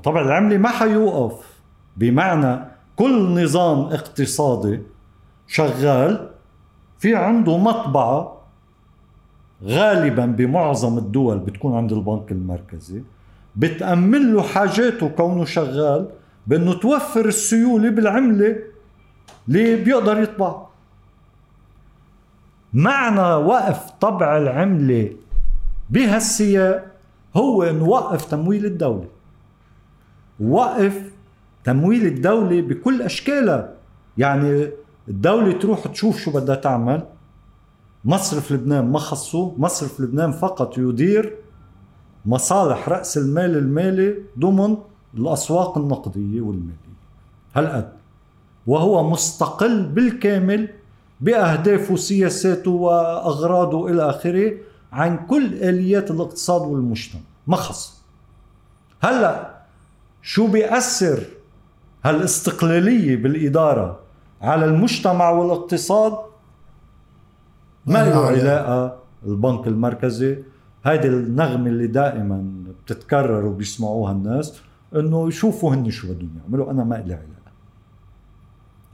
طبع العملة ما حيوقف بمعنى كل نظام اقتصادي شغال في عنده مطبعة غالبا بمعظم الدول بتكون عند البنك المركزي بتأمن له حاجاته كونه شغال بأنه توفر السيولة بالعملة اللي بيقدر يطبع. معنى وقف طبع العملة بهالسياق هو إنه وقف تمويل الدولة. وقف تمويل الدولة بكل أشكالها. يعني الدولة تروح تشوف شو بدها تعمل. مصرف لبنان ما خصه مصرف لبنان فقط يدير مصالح رأس المال المالي ضمن الأسواق النقدية والمالية. هالقد وهو مستقل بالكامل بأهدافه وسياساته وأغراضه إلى آخره عن كل آليات الاقتصاد والمجتمع. ما خص هلا شو بيأثر هالاستقلالية بالإدارة على المجتمع والاقتصاد؟ ما له علاقة البنك المركزي. هيدي النغمة اللي دائما بتتكرر وبيسمعوها الناس. إنه يشوفوا هن شو بدهم يعملوا. أنا ما لي علاقة.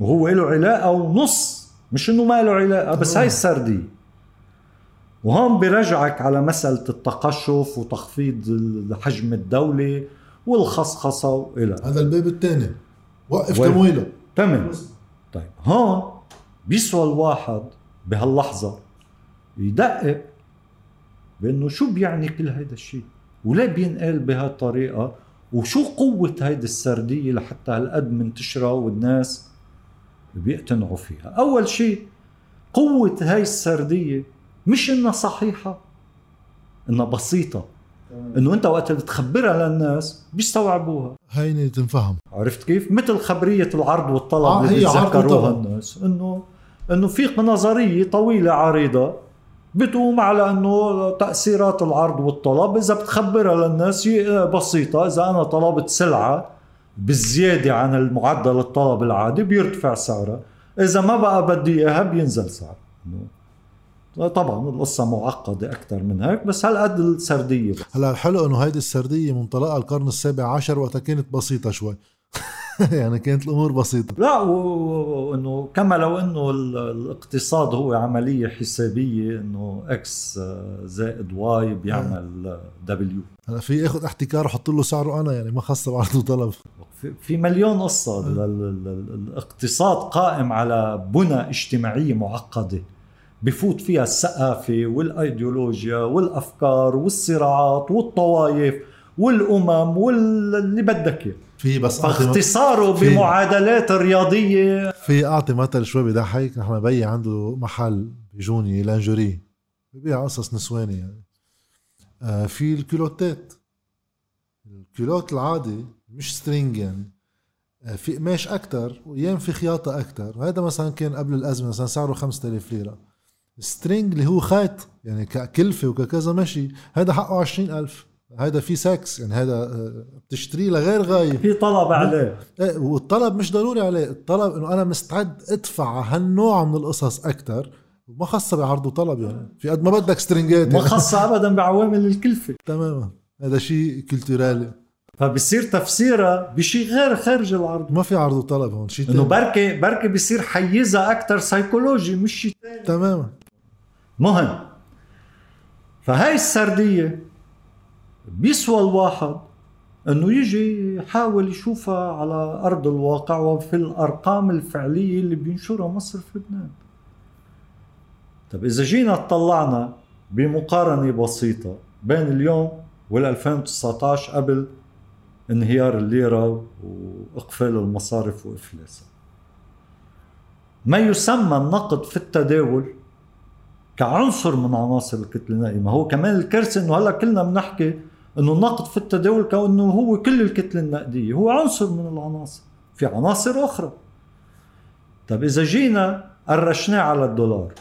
وهو له علاقة ونص. مش إنه ما له علاقة بس هاي السردية. وهون برجعك على مسألة التقشف وتخفيض حجم الدولة والخصخصة وإلى. هذا الباب الثاني. وقف تمويله. تمام. طيب هون بيسوى الواحد بهاللحظة يدقق بإنه شو بيعني كل هيدا الشيء؟ وليه بينقال بهالطريقة؟ وشو قوة هيدي السردية لحتى هالقد منتشرة والناس بيقتنعوا فيها؟ أول شيء قوة هاي السردية مش إنها صحيحة إنها بسيطة. إنه أنت وقت بتخبرها للناس بيستوعبوها. هيني تنفهم. عرفت كيف؟ مثل خبرية العرض والطلب آه اللي بيتذكروها الناس. انه إنه في نظرية طويلة عريضة بتقوم على أنه تأثيرات العرض والطلب. إذا بتخبرها للناس بسيطة. إذا أنا طلبت سلعة بالزياده عن المعدل الطلب العادي بيرتفع سعرها. إذا ما بقى بدي إياها بينزل سعرها. طبعا القصة معقدة أكثر من هيك بس هالقد السردية. هلا الحلو إنه هيدي السردية منطلقها القرن السابع عشر وقتها كانت بسيطة شوي. [LAUGHS] [LAUGHS] يعني كانت الأمور بسيطة. لا وإنه كما لو إنه الاقتصاد هو عملية حسابية إنه إكس زائد واي بيعمل دبليو هلا في آخذ احتكار وحط له سعره أنا يعني ما خاصه بعرض وطلب في مليون قصة. الاقتصاد قائم على بنى اجتماعية معقدة بفوت فيها الثقافه والأيديولوجيا والأفكار والصراعات والطوائف والأمم واللي بدك إياه. في بس فاختصاره بمعادلات رياضيه في أعطي مثل شوي بضحك نحن بيي عنده محل بجوني لانجوري ببيع قصص نسواني يعني. آه في الكيلوتات الكيلوت العادي مش string يعني. آه في قماش أكثر وأيام في خياطة أكثر وهذا مثلا كان قبل الأزمة مثلا سعره 5000 ليرة. string اللي هو خيط يعني ككلفة وككذا ماشي هذا حقه 20000 هذا في سكس يعني هذا آه، بتشتريه لغير غاية في طلب عليه. إيه والطلب مش ضروري عليه. الطلب إنه أنا مستعد أدفع هالنوع من القصص أكثر ما خاصة بعرض وطلب يعني. في قد ما بدك string ات ما خاصة [LAUGHS] ابدا بعوامل الكلفة. تماما. هذا شيء culturally فبصير تفسيرها بشيء غير خارج العرض. ما في عرض وطلب هون شيء إنه بركي بركي بصير حيزها أكثر سيكولوجي مش شيء تماما. مهم. فهاي السردية بيسوى الواحد إنه يجي يحاول يشوفها على أرض الواقع وفي الأرقام الفعلية اللي بينشرها مصر في لبنان. طب إذا جينا اطلعنا بمقارنة بسيطة بين اليوم وال 2019 قبل انهيار الليرة وإقفال المصارف وافلاسها ما يسمى النقد في التداول كعنصر من عناصر الكتلة النائمة. هو كمان الكارثة إنه هلأ كلنا بنحكي أنه النقد في التداول كأنه هو كل الكتله النقدية هو عنصر من العناصر في عناصر أخرى. طب إذا جينا قرشناه على الدولار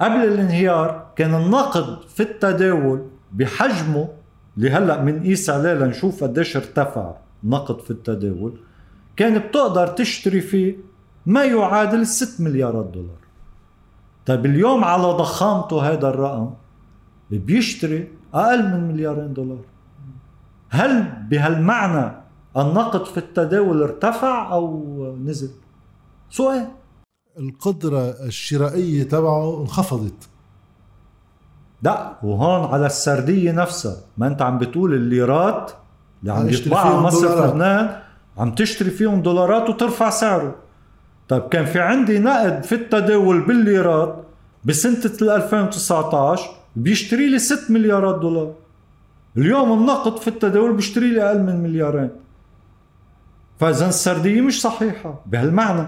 قبل الانهيار كان النقد في التداول بحجمه اللي هلا بنقيس عليه لنشوف قديش ارتفع نقد في التداول كان بتقدر تشتري فيه ما يعادل 6 مليارات دولار. طيب اليوم على ضخامته هذا الرقم بيشتري أقل من مليارين دولار. هل بهالمعنى النقد في التداول ارتفع أو نزل؟ سؤال. القدرة الشرائية تبعه انخفضت. لا وهون على السردية نفسها. ما أنت عم بتقول الليرات اللي عم يطبعها مصر لبنان عم تشتري فيهم دولارات وترفع سعره. طيب كان في عندي نقد في التداول بالليرات بسنة 2019 بيشتري لي 6 مليارات دولار. اليوم النقد في التداول بيشتري لي أقل من مليارين. فاذا السردية مش صحيحة بهالمعنى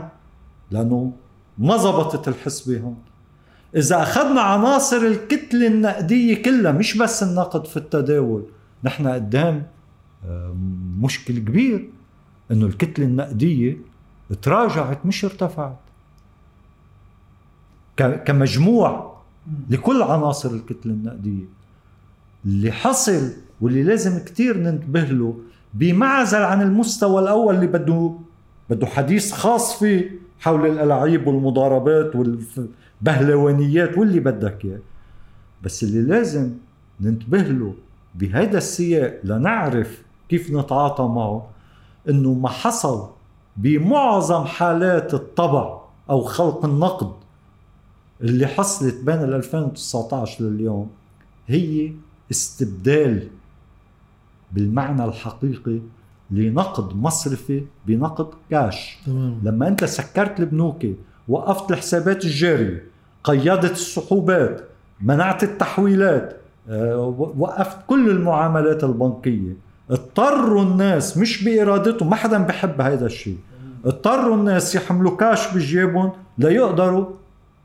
لأنه ما زبطت الحسبه هون إذا أخذنا عناصر الكتلة النقدية كلها مش بس النقد في التداول نحن قدام آه، مشكل كبير إنه الكتلة النقدية تراجعت مش ارتفعت. كمجموع لكل عناصر الكتله النقدية. اللي حصل واللي لازم كتير ننتبه له بمعزل عن المستوى الأول اللي بده بده حديث خاص فيه حول الألعاب والمضاربات والبهلوانيات واللي بدك إياه. بس اللي لازم ننتبه له بهذا السياق لنعرف كيف نتعاطى معه إنه ما حصل بمعظم حالات الطبع أو خلق النقد اللي حصلت بين ال 2019 لليوم هي استبدال بالمعنى الحقيقي لنقد مصرفي بنقد كاش. تمام. لما انت سكرت البنوك وقفت الحسابات الجارية قيدت السحوبات منعت التحويلات آه، وقفت كل المعاملات البنكية اضطروا الناس مش بإرادتهم ما حدا بحب هذا الشيء. اضطروا الناس يحملوا كاش بجيبهم ليقدروا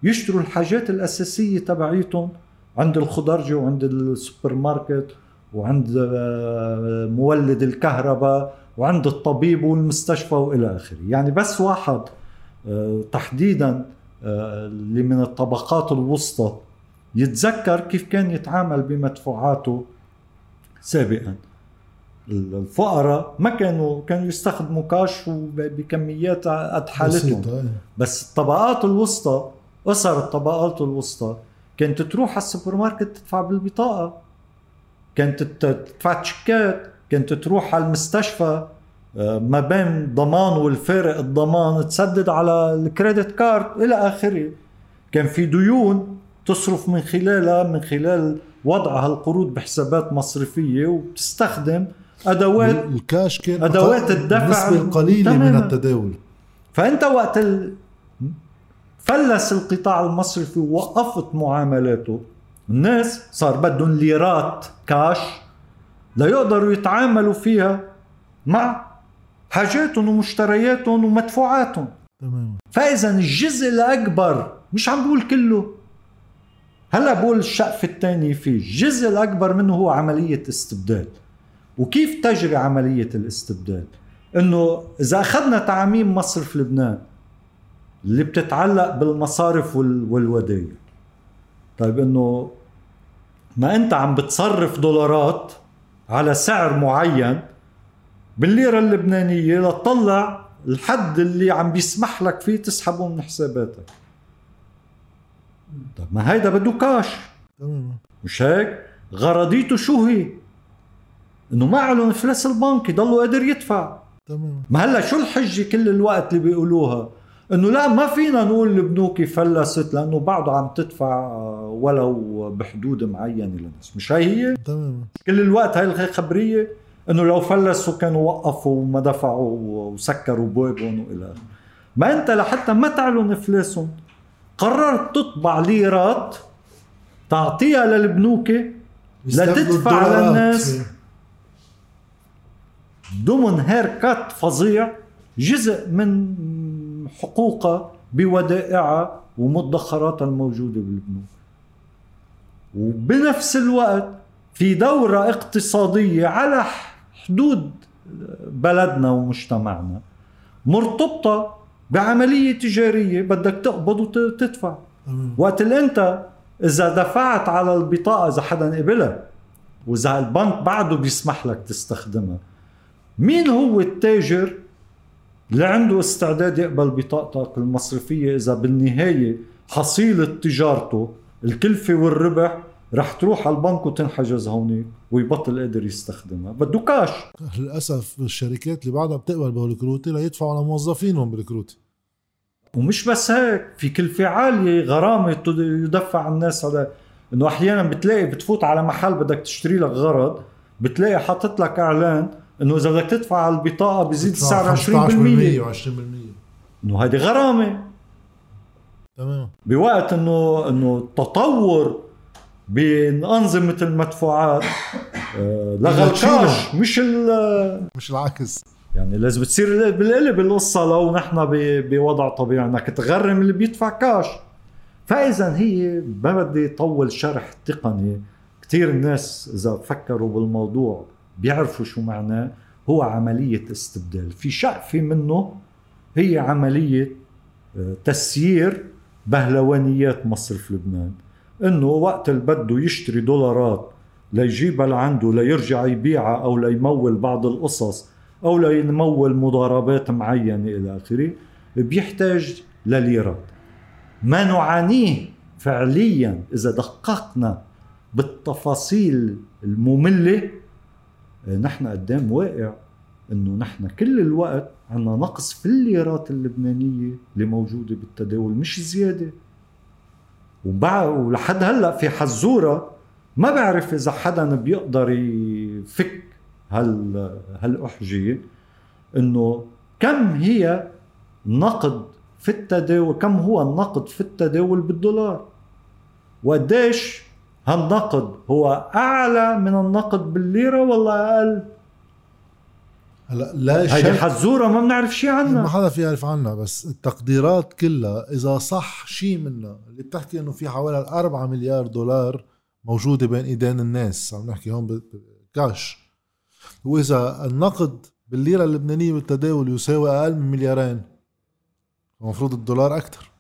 يشتروا الحاجات الأساسية تبعيتهم عند الخضرجي وعند السوبر ماركت وعند آه، مولد الكهرباء وعند الطبيب والمستشفى وإلى آخره. يعني بس واحد آه، تحديدا آه، اللي من الطبقات الوسطى يتذكر كيف كان يتعامل بمدفوعاته سابقا. الفقراء ما كانوا كانوا يستخدموا كاش بكميات قد حالتهم. بس الطبقات الوسطى اسر الطبقات الوسطى. كانت تروح على السوبر ماركت تدفع بالبطاقة. كانت تدفع تشيكات. كانت تروح على المستشفى. آه، ما بين ضمان والفارق الضمان تسدد على ال credit card إلى آخره. كان في ديون تصرف من خلالها من خلال وضع هالقروض بحسابات مصرفية وبتستخدم أدوات الكاش كان أدوات الدفع النسبة القليلة من التداول. فأنت وقت ال... فلس القطاع المصرفي ووقفت معاملاته. الناس صار بدهم ليرات كاش ليقدروا يتعاملوا فيها مع حاجاتهم ومشترياتهم ومدفوعاتهم. تمام. فإذا الجزء الأكبر مش عم بقول كله. هلأ بقول الشقف الثاني فيه. الجزء الأكبر منه هو عملية استبدال وكيف تجري عملية الاستبدال إنه إذا أخذنا تعميم مصرف لبنان اللي بتتعلق بالمصارف والودايع طيب إنه ما أنت عم بتصرف دولارات على سعر معين بالليرة اللبنانية لتطلع الحد اللي عم بيسمح لك فيه تسحبه من حساباتك. طيب ما هيدا بده كاش. مش هيك؟ غرضيته شو هي؟ إنه ما على افلاس البنك يضلوا قادر يدفع. تمام. ما هلأ شو الحجة كل الوقت اللي بيقولوها؟ إنه لا ما فينا نقول البنوك فلست لأنه بعده عم تدفع ولو بحدود معينة للناس. مش هي هي؟ تمام. كل الوقت هاي الخبريه إنه لو فلسوا كانوا وقفوا وما دفعوا وسكروا بوابهم وإلى آخره. ما أنت لحتى ما تعلن إفلاسهم. قررت تطبع ليرات تعطيها للبنوك لتدفع للناس ضمن هيركات فظيع جزء من حقوقها بودائعها ومدخراتها الموجودة بالبنوك وبنفس الوقت في دورة اقتصادية على حدود بلدنا ومجتمعنا مرتبطة بعملية تجارية بدك تقبض وتدفع وقت اللي انت إذا دفعت على البطاقة إذا حدا قبلها وإذا البنك بعده بيسمح لك تستخدمها مين هو التاجر اللي عنده استعداد يقبل بطاقتك المصرفية إذا بالنهاية حصيلة تجارته الكلفة والربح رح تروح على البنك وتنحجز هونيك ويبطل قادر يستخدمها. بده كاش للأسف الشركات اللي بعدها بتقبل بالكروتي ليدفعوا على موظفينهم بالكروتي ومش بس هيك في كلفة عالية غرامة يدفع الناس على إنه أحيانا بتلاقي بتفوت على محل بدك تشتري لك غرض بتلاقي حاطط لك إعلان إنه إذا بدك تدفع على البطاقه بيزيد السعر 20% و20% إنه هذه غرامة. تمام. بوقت إنه إنه التطور بانظمه المدفوعات آه، لغى الكاش مش مش العكس. يعني لازم تصير بالقلب القصة لو نحن بوضع طبيعي انك تغرم اللي بيدفع كاش. فإذا هي ما بدي طول شرح تقني. كثير الناس إذا فكروا بالموضوع بيعرفوا شو معناه هو عملية استبدال. في شقفة منه هي عملية آه، تسيير بهلوانيات مصرف لبنان. إنه وقت اللي بده يشتري دولارات ليجيبها لعنده ليرجع يبيعها أو ليمول بعض القصص أو ليمول مضاربات معينة إلى آخره بيحتاج لليرات ما نعانيه فعليا إذا دققنا بالتفاصيل المملة نحن قدام واقع إنه نحن كل الوقت عندنا نقص في الليرات اللبنانية اللي موجودة بالتداول مش زيادة. ولحد هلأ في حزورة ما بعرف إذا حدا بيقدر يفك هال هالأحجية إنه كم هي نقد في التداول كم هو النقد في التداول بالدولار؟ وقديش هالنقد هو أعلى من النقد بالليرة ولا أقل. هلا لا هيدي حزورة ما بنعرف شيء ما عنها حدا في يعرف عنها بس التقديرات كلها إذا صح شيء منها اللي بتحكي إنه في حوالي 4 مليار دولار موجودة بين إيدين الناس عم نحكي هون كاش وإذا النقد بالليرة اللبنانية بالتداول يساوي أقل من مليارين المفروض الدولار أكثر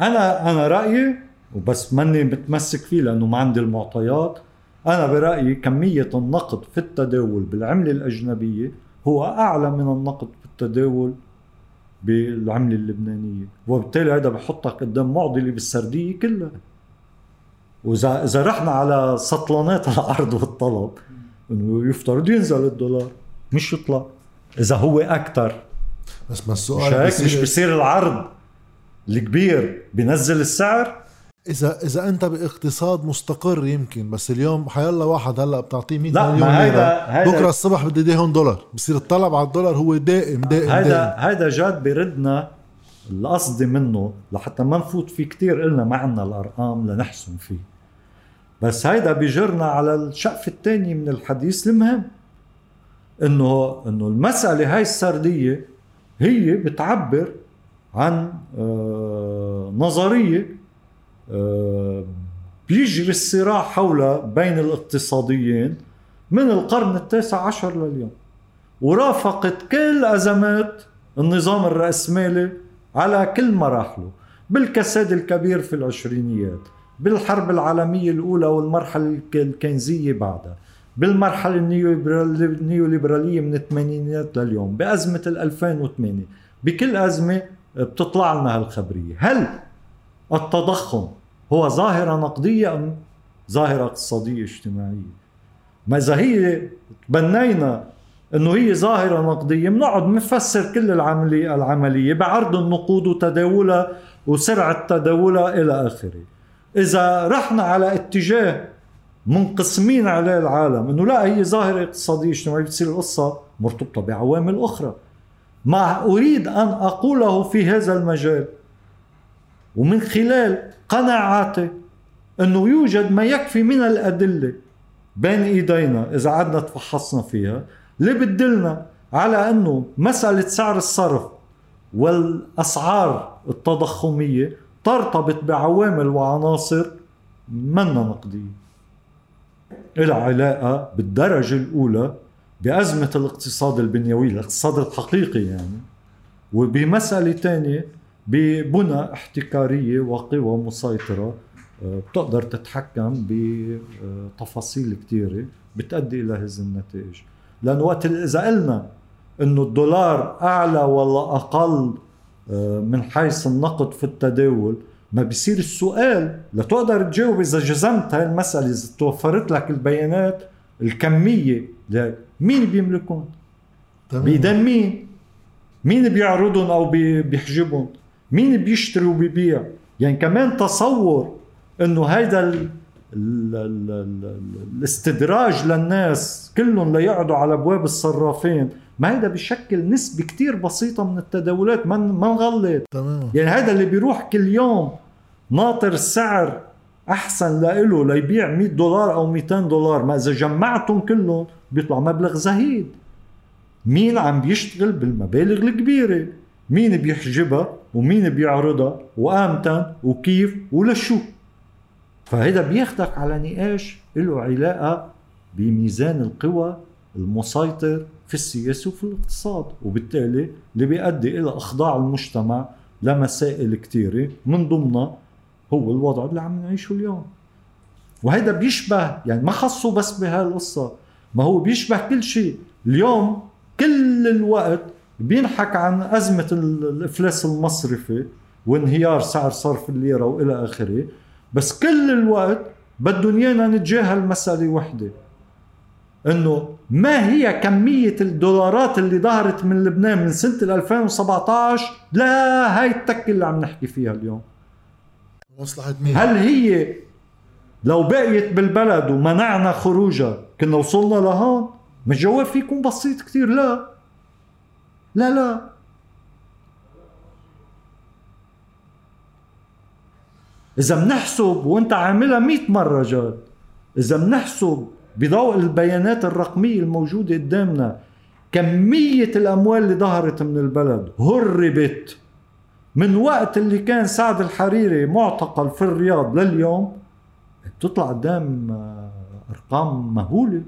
أنا أنا رأيي وبس ماني متمسك فيه لأنه ما عندي المعطيات. أنا برأيي كمية النقد في التداول بالعملة الأجنبية هو أعلى من النقد في التداول بالعملة اللبنانية وبالتالي هذا بحطك قدام معضلة بالسردية كلها. وإذا إذا رحنا على سطلانات العرض والطلب إنه يفترض ينزل الدولار مش يطلع. إذا هو أكثر بس ما مش السؤال هيك مش بصير بصير العرض الكبير بينزل السعر؟ إذا إذا أنت باقتصاد مستقر يمكن بس اليوم حيلا واحد هلأ بتعطيه 100 لا، مليون هيدا- بكرة الصبح بدي ايديهم دولار. بصير الطلب على الدولار هو دائم دائم هيدا هيدا جاد بيردنا القصد منه لحتى ما نفوت فيه كتير قلنا ما عنا الأرقام لنحسن فيه. بس هيدا بيجرنا على الشقف الثاني من الحديث المهم إنه إنه المسألة هاي السردية هي بتعبر عن آه، نظرية بيجري الصراع حولها بين الاقتصاديين من القرن التاسع عشر لليوم. ورافقت كل أزمات النظام الرأسمالي على كل مراحله بالكساد الكبير في العشرينيات بالحرب العالمية الأولى والمرحلة الك- الكينزية بعدها بالمرحلة النيوليبرال- النيوليبرالية من الثمانينات لليوم بأزمة ال 2008 بكل أزمة بتطلع لنا هالخبرية. هل التضخم هو ظاهرة نقدية أم ظاهرة اقتصادية اجتماعية ما إذا هي تبنينا إنه هي ظاهرة نقدية بنقعد نفسر كل العملية العملية بعرض النقود وتداولها وسرعة تداولها إلى آخره. إذا رحنا على اتجاه منقسمين عليه العالم إنه لا هي ظاهرة اقتصادية اجتماعية بتصير القصة مرتبطة بعوامل أخرى. ما أريد أن أقوله في هذا المجال ومن خلال قناعاتي إنه يوجد ما يكفي من الأدلة بين إيدينا إذا قعدنا تفحصنا فيها اللي بتدلنا على إنه مسألة سعر الصرف والأسعار التضخمية ترتبط بعوامل وعناصر منا نقدية. لها علاقة بالدرجة الأولى بأزمة الاقتصاد البنيوي الاقتصاد الحقيقي يعني وبمسألة ثانية ببنى احتكارية وقوى مسيطرة آه، بتقدر تتحكم بتفاصيل كثيره بتؤدي إلى هذه النتائج لأنه وقت إذا قلنا إنه الدولار أعلى ولا أقل آه، من حيث النقد في التداول ما بيصير السؤال لتقدر تجاوب إذا جزمت هاي المسألة إذا توفرت لك البيانات الكمية ل- مين بيملكهم؟ تمام. بيدن مين؟ مين بيعرضهم أو بي- بيحجبهم؟ مين بيشتري وبيبيع؟ يعني كمان تصور إنه هيدا ال ال ال ال الاستدراج للناس كلهم ليقعدوا على أبواب الصرافين ما هيدا بيشكل نسبة كتير بسيطة من التداولات ما ما نغلط. تمام. يعني هذا اللي بيروح كل يوم ناطر السعر أحسن لإله ليبيع 100 دولار أو 200 دولار ما إذا جمعتهم كلهم بيطلع مبلغ زهيد. مين عم بيشتغل بالمبالغ الكبيرة؟ مين بيحجبها ومين بيعرضها وامتى وكيف ولشو؟ فهذا بياخدك على نقاش له علاقة بميزان القوى المسيطر في السياسة وفي الاقتصاد وبالتالي اللي بيؤدي إلى إخضاع المجتمع لمسائل كثيرة من ضمنها هو الوضع اللي عم نعيشه اليوم. وهذا بيشبه يعني ما خصوا بس بهالقصة ما هو بيشبه كل شيء. اليوم كل الوقت بينحك عن أزمة الإفلاس المصرفي وانهيار سعر صرف الليرة وإلى آخره. بس كل الوقت بدهم إيانا نتجاهل مسألة وحدة. إنه ما هي كمية الدولارات اللي ظهرت من لبنان من سنة 2017 لا هاي التكة اللي عم نحكي فيها اليوم. مصلحة مين؟ هل هي لو بقيت بالبلد ومنعنا خروجها كنا وصلنا لهون؟ ما الجواب يكون بسيط كثير لا. لا لا. إذا بنحسب وأنت عاملها 100 مرة جاد إذا بنحسب بضوء البيانات الرقمية الموجودة قدامنا كمية الأموال اللي ظهرت من البلد هربت من وقت اللي كان سعد الحريري معتقل في الرياض لليوم. بتطلع قدام آه، أرقام مهولة.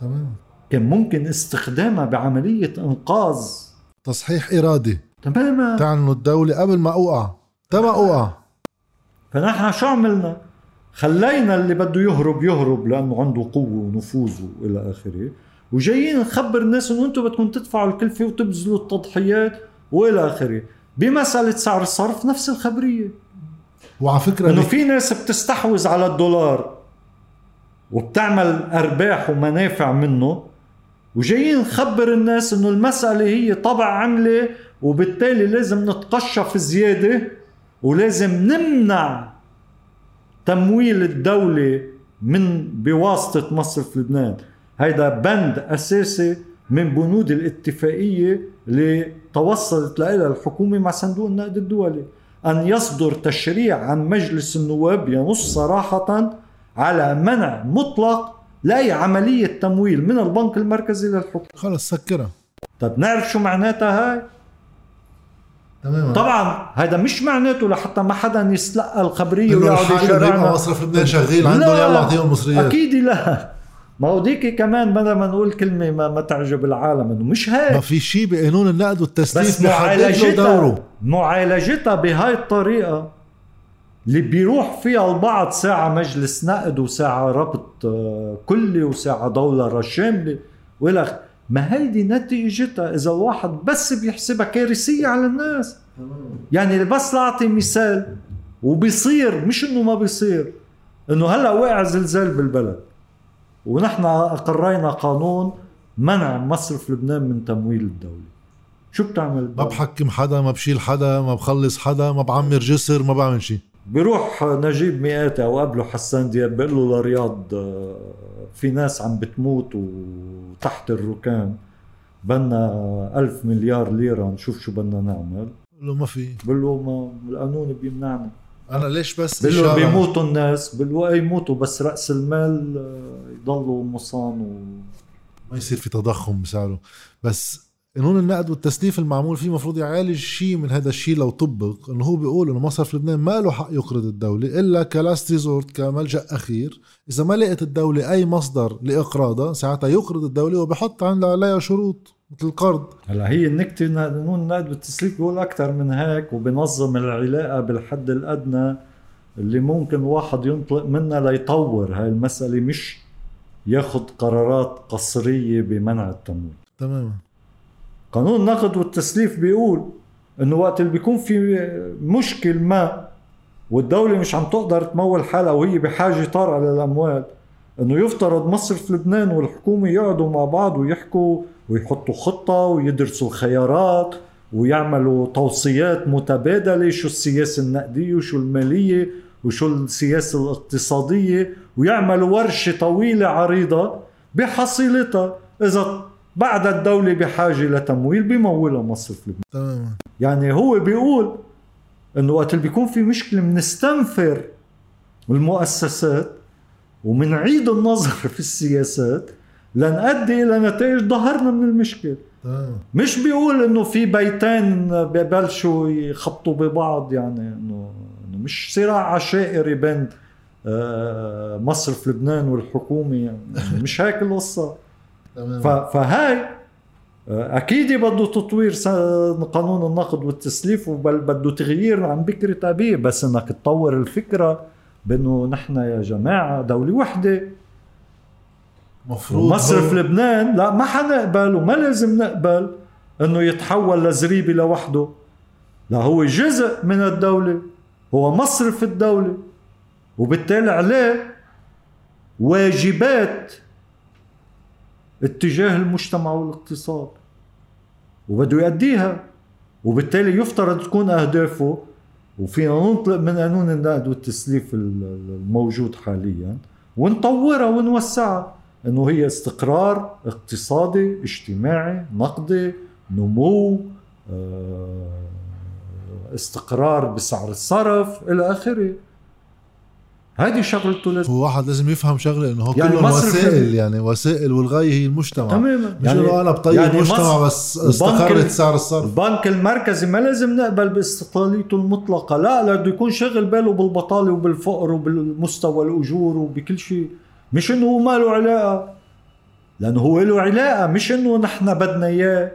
تمام. كان ممكن استخدامها بعملية إنقاذ. تصحيح إرادي. تماما. تعني انه الدولة قبل ما أوقع. تما أوقع. فنحن شو عملنا؟ خلينا اللي بده يهرب يهرب لأنه عنده قوة ونفوذ والى آخره. وجايين نخبر الناس إنه أنتم بدكم تدفعوا الكلفة وتبذلوا التضحيات وإلى آخره. بمسألة سعر الصرف نفس الخبرية. وعلى فكرة إنه في ناس بتستحوذ على الدولار وبتعمل أرباح ومنافع منه. وجايين نخبر الناس إنه المسألة هي طبع عملة وبالتالي لازم نتقشف زيادة ولازم نمنع تمويل الدولة من بواسطة مصرف لبنان. هيدا بند أساسي من بنود الاتفاقية اللي توصلت لها الحكومة مع صندوق النقد الدولي. أن يصدر تشريع عن مجلس النواب ينص صراحة على منع مطلق لاي عملية تمويل من البنك المركزي للحكومة. خلص سكرها. طب نعرف شو معناتها هاي؟ تماما طبعا هذا مش معناته لحتى ما حدا يستلقى الخبرية ويقعد يشرعنا. مصرف لبنان شغيل عندهم لا. يلا أعطيهم مصريات. أكيد لا. ما هو ديكي كمان بدل ما نقول كلمة ما, ما تعجب العالم إنه مش هيك. ما في شيء بقانون النقد والتسليف بس معالجتها دوره. معالجتها بهاي الطريقة. اللي بيروح فيها البعض ساعة مجلس نقد وساعة ربط آه، كلي وساعة دولار شاملة آخره. ما هيدي نتيجتها؟ إذا الواحد بس بيحسبها كارثية على الناس. يعني بس لأعطي مثال وبيصير مش إنه ما بيصير إنه هلأ وقع زلزال بالبلد. ونحن أقرينا قانون منع مصرف لبنان من تمويل الدولة. شو بتعمل؟ ما؟ بحكم حدا ما بشيل حدا ما بخلص حدا ما بعمر جسر ما بعمل شيء. بيروح نجيب مئاتي أو قبله حسان دياب بيقول له لرياض آه، في ناس عم بتموت وتحت الركام بدنا ألف مليار ليرة نشوف شو بدنا نعمل. بقول له ما في. بقول له ما القانون بيمنعنا أنا ليش بس بقول له؟ بيموتوا الناس بقول له أي يموتوا بس رأس المال آه، يضلوا مصان و... ما يصير في تضخم بسعره. بس قانون النقد والتسليف المعمول فيه مفروض يعالج شيء من هذا الشيء لو طبق إنه هو بيقول إنه مصرف لبنان ما له حق يقرض الدولة إلا ك last resort كملجأ أخير. إذا ما لقت الدولة أي مصدر لإقراضها ساعتها يقرض الدولة وبحط عندها عليها شروط مثل القرض. هلا هي النكتة إن قانون النقد والتسليف بيقول أكثر من هيك وبنظم العلاقة بالحد الأدنى اللي ممكن الواحد ينطلق منها ليطور هاي المسألة مش ياخد قرارات قصرية بمنع التمويل. تماما. قانون النقد والتسليف بيقول انه وقت اللي بيكون في مشكل ما والدولة مش عم تقدر تمول حالها وهي بحاجة طارئة للأموال إنه يفترض مصرف لبنان والحكومة يقعدوا مع بعض ويحكوا ويحطوا خطة ويدرسوا الخيارات ويعملوا توصيات متبادلة شو السياسة النقدية وشو المالية وشو السياسة الاقتصادية ويعملوا ورشة طويلة عريضة بحصيلتها إذا بعد الدولة بحاجة لتمويل بيمولها مصرف لبنان. تماما. يعني هو بيقول إنه وقت اللي بيكون في مشكلة بنستنفر المؤسسات ومنعيد النظر [LAUGHS] في السياسات لنؤدي إلى نتائج ظهرنا من المشكلة. مش بيقول إنه في بيتين ببلشوا يخبطوا ببعض يعني إنه مش صراع عشائري بين آه، مصرف لبنان والحكومة يعني مش هيك القصة. فهاي آه، أكيد بده تطوير قانون النقد والتسليف وبل بده تغيير عن بكرة أبيه بس إنك تطور الفكرة بأنه نحن يا جماعة دولة وحدة. مفروض مصرف هو- لبنان لا ما حنقبل وما لازم نقبل إنه يتحول لزريبه لوحده. لا هو جزء من الدولة هو مصرف الدولة وبالتالي عليه واجبات اتجاه المجتمع والاقتصاد. وبده يأديها. وبالتالي يفترض تكون أهدافه. وفينا ننطلق من قانون النقد والتسليف ال- الموجود حاليا. ونطورها ونوسعها. إنه هي استقرار اقتصادي اجتماعي نقدي نمو آه، استقرار بسعر الصرف إلى آخره. هذه شغلته لازم هو واحد لازم يفهم شغلة إنه هو يعني كلهم مصرف وسائل يعني وسائل والغاية هي المجتمع. تماما. مش إنه أنا بطيب يعني المجتمع مصر- بس استقرت سعر الصرف. البنك المركزي ما لازم نقبل باستقلاليته المطلقة. لا لا بده يكون شاغل باله بالبطالة وبالفقر وبالمستوى الأجور وبكل شيء. مش إنه هو ما له علاقة. لأنه هو له علاقة مش إنه نحن بدنا إياه.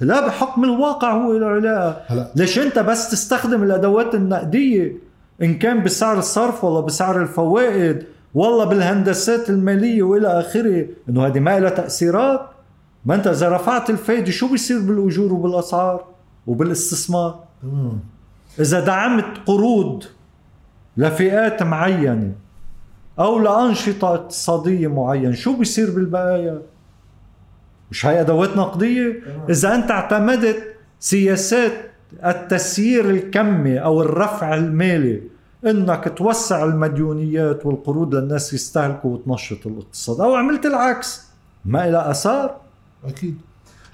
لا بحكم الواقع هو له علاقة. هلا. ليش أنت بس تستخدم الأدوات النقدية؟ إن كان بسعر الصرف ولا بسعر الفوائد والله بالهندسات المالية وإلى آخره إنه هذه ما لها تأثيرات؟ ما أنت إذا رفعت الفايدة شو بيصير بالأجور وبالأسعار وبالاستثمار؟ إذا دعمت قروض لفئات معينة أو لأنشطة اقتصادية معينة شو بيصير بالبقايا؟ مش هي أدوات نقدية؟ إذا أنت اعتمدت سياسات التسيير الكمي أو الرفع المالي إنك توسع المديونيات والقروض للناس يستهلكوا وتنشط الاقتصاد. أو عملت العكس ما لها آثار؟ أكيد.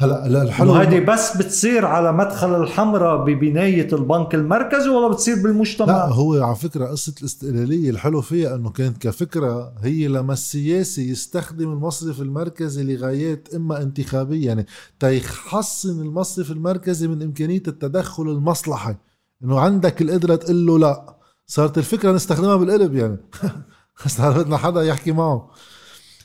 هلا الحلو هذه بس بتصير على مدخل الحمراء ببناية البنك المركزي ولا بتصير بالمجتمع؟ لا هو على فكرة قصة الاستقلالية الحلو فيها إنه كانت كفكرة هي لما السياسي يستخدم المصرف المركزي لغايات إما انتخابية يعني تيحسن المصرف المركزي من إمكانية التدخل المصلحي إنه عندك القدرة تقول له لا. صارت الفكرة نستخدمها بالقلب يعني. [LAUGHS] بدنا حدا يحكي معه.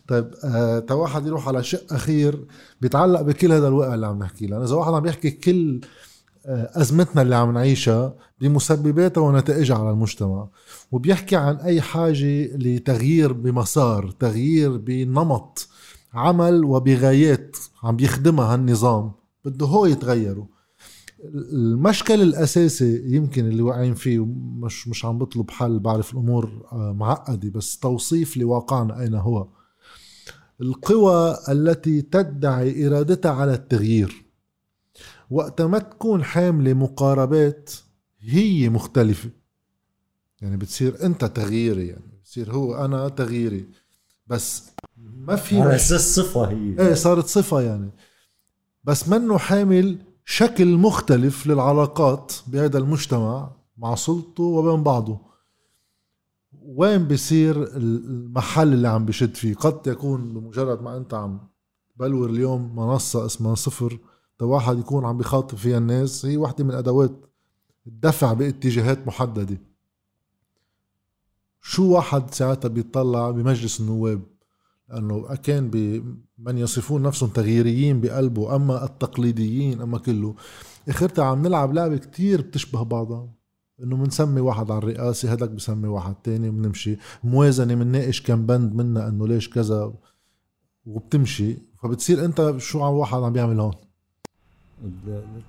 طيب آه تا واحد يروح على شق أخير بيتعلق بكل هذا الواقع اللي عم نحكي لأنه إذا واحد عم يحكي كل آه، أزمتنا اللي عم نعيشها بمسبباتها ونتائجها على المجتمع وبيحكي عن أي حاجة لتغيير بمسار تغيير بنمط عمل وبغايات عم بيخدمها هالنظام بده هو يتغيروا المشكل الأساسي يمكن اللي واقعين فيه مش مش عم بطلب حل بعرف الأمور آه، معقدة بس توصيف لواقعنا أين هو. القوى التي تدعي إرادتها على التغيير. وقت ما تكون حاملة مقاربات هي مختلفة. يعني بتصير أنت تغييري يعني بتصير هو أنا تغييري. بس ما في على أساس صفة هي. إيه صارت صفة يعني. بس منه حامل شكل مختلف للعلاقات بهذا المجتمع مع سلطته وبين بعضه. وين بصير المحل اللي عم بشد فيه؟ قد يكون بمجرد ما أنت عم بلور اليوم منصة اسمها صفر واحد يكون عم بيخاطب فيها الناس هي واحدة من أدوات الدفع باتجاهات محددة. شو واحد ساعتها بيطلع بمجلس النواب؟ لأنه كان بمن يصفون نفسهم تغييريين بقلبه أما التقليديين أما كله. آخرتها عم نلعب لعبة كتير بتشبه بعضها. إنه بنسمي واحد على الرئاسة هداك بسمي واحد تاني بنمشي موازنة بنناقش كم بند منا إنه ليش كذا وبتمشي. فبتصير أنت شو عم واحد عم بيعمل هون؟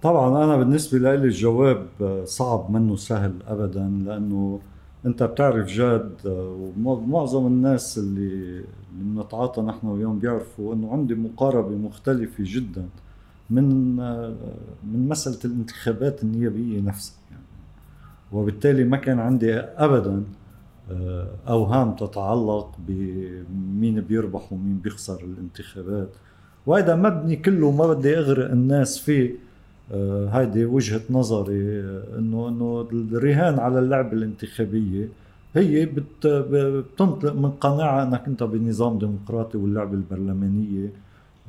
طبعا أنا بالنسبة لي الجواب صعب منه سهل ابدا لأنه أنت بتعرف جاد ومعظم الناس اللي بنتعاطى نحن وياهم بيعرفوا إنه عندي مقاربة مختلفة جدا من من مسألة الانتخابات النيابية نفسها. وبالتالي ما كان عندي ابدا أوهام تتعلق بمين بيربح ومين بيخسر الانتخابات. وهذا مبني كله ما بدي أغرق الناس فيه. آه هيدي وجهة نظري آه إنه إنه الرهان على اللعبه الانتخابية هي بت بتنطلق من قناعة إنك أنت بنظام ديمقراطي واللعبه البرلمانية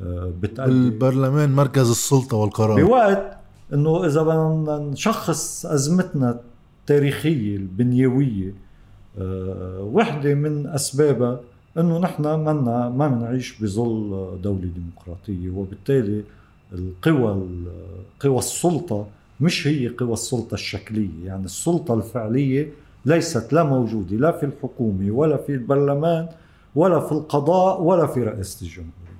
آه بتأدي. البرلمان مركز السلطة والقرار. بوقت إنه إذا بدنا نشخص أزمتنا التاريخية البنيوية. وحدة من اسبابها إنه نحن منا ما بنعيش بظل دولة ديمقراطية. وبالتالي القوى قوى السلطة مش هي قوى السلطة الشكلية. يعني السلطة الفعلية ليست لا موجودة لا في الحكومة ولا في البرلمان ولا في القضاء ولا في رئاسة الجمهورية.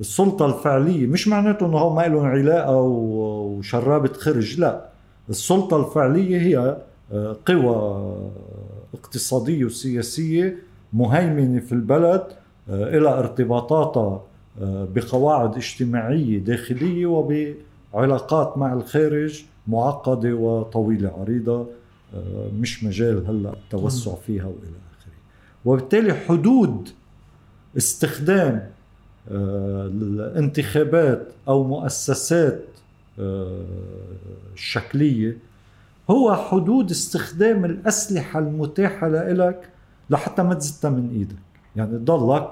السلطة الفعلية مش معناته إنه ما لهم علاقة وشرابة خرج لا. السلطة الفعلية هي آه، قوى اقتصادية وسياسية مهيمنة في البلد آه، إلى ارتباطاتها آه، بقواعد اجتماعية داخلية وبعلاقات مع الخارج معقدة وطويلة عريضة مش مجال هلأ التوسع فيها وإلى آخره. وبالتالي حدود استخدام الانتخابات أو مؤسسات الشكليه هو حدود استخدام الأسلحة المتاحة لك لحتى ما تزتها من إيدك. يعني تضلك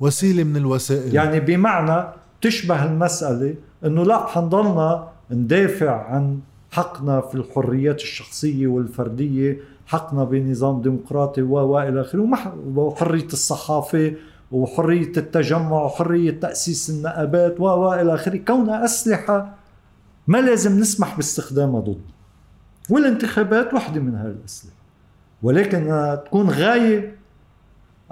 وسيلة من الوسائل. يعني بمعنى تشبه المسألة إنه لا حنضلنا ندافع عن حقنا في الحريات الشخصية والفردية حقنا بنظام ديمقراطي و إلى آخره وحرية الصحافة وحرية التجمع وحرية تأسيس النقابات و إلى آخره. كونها أسلحة ما لازم نسمح باستخدامها ضد. والانتخابات وحدة من هاي الاسلحه ولكن تكون غاية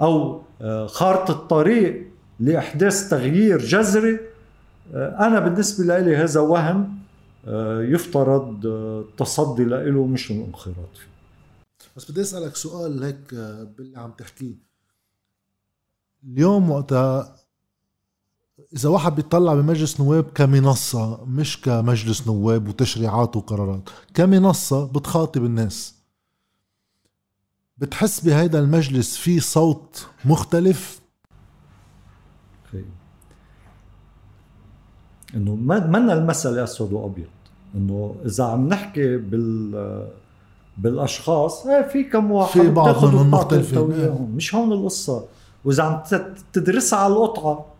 أو آه، خارطة الطريق لإحداث تغيير جذري آه، أنا بالنسبة لي هذا وهم آه، يفترض التصدي له مش الانخراط فيه. بس بدي أسألك سؤال هيك باللي عم تحكيه. اليوم وقتها إذا واحد بيطلع بمجلس نواب كمنصة مش كمجلس نواب وتشريعات وقرارات كمنصة بتخاطب الناس. بتحس بهيدا المجلس في صوت مختلف؟ إنه منا المساله أسود وأبيض. إنه إذا عم نحكي بال بالأشخاص إيه في كم واحد في بعض منهم مختلفين مش هون القصة. وإذا عم تدرسها على القطعة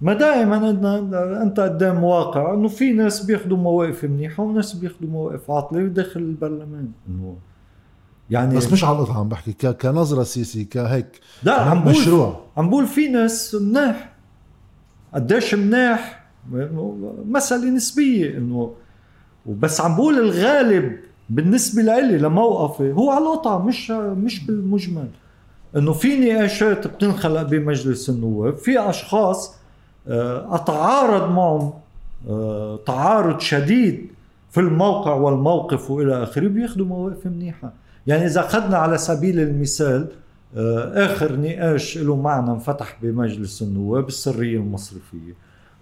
ما دائما أنت قدام واقع أنه في ناس بياخذوا مواقف منيحة وناس بياخذوا مواقف عاطلة داخل البرلمان. إنه يعني بس مش على القطعه عم بحكي كنظرة سياسية كهيك. لا عم بقول مشروع. عم بقول في ناس مناح. قديش مناح؟ مسألة نسبية إنه وبس عم بقول الغالب بالنسبة لإلي لموقفي هو على القطعة مش مش بالمجمل. إنه في نقاشات بتنخلق بمجلس النواب في أشخاص أتعارض معهم آه، تعارض شديد في الموقع والموقف وإلى آخره بياخذوا مواقف منيحة. يعني إذا أخذنا على سبيل المثال آه، آخر نقاش له معنى انفتح بمجلس النواب السرية المصرفية.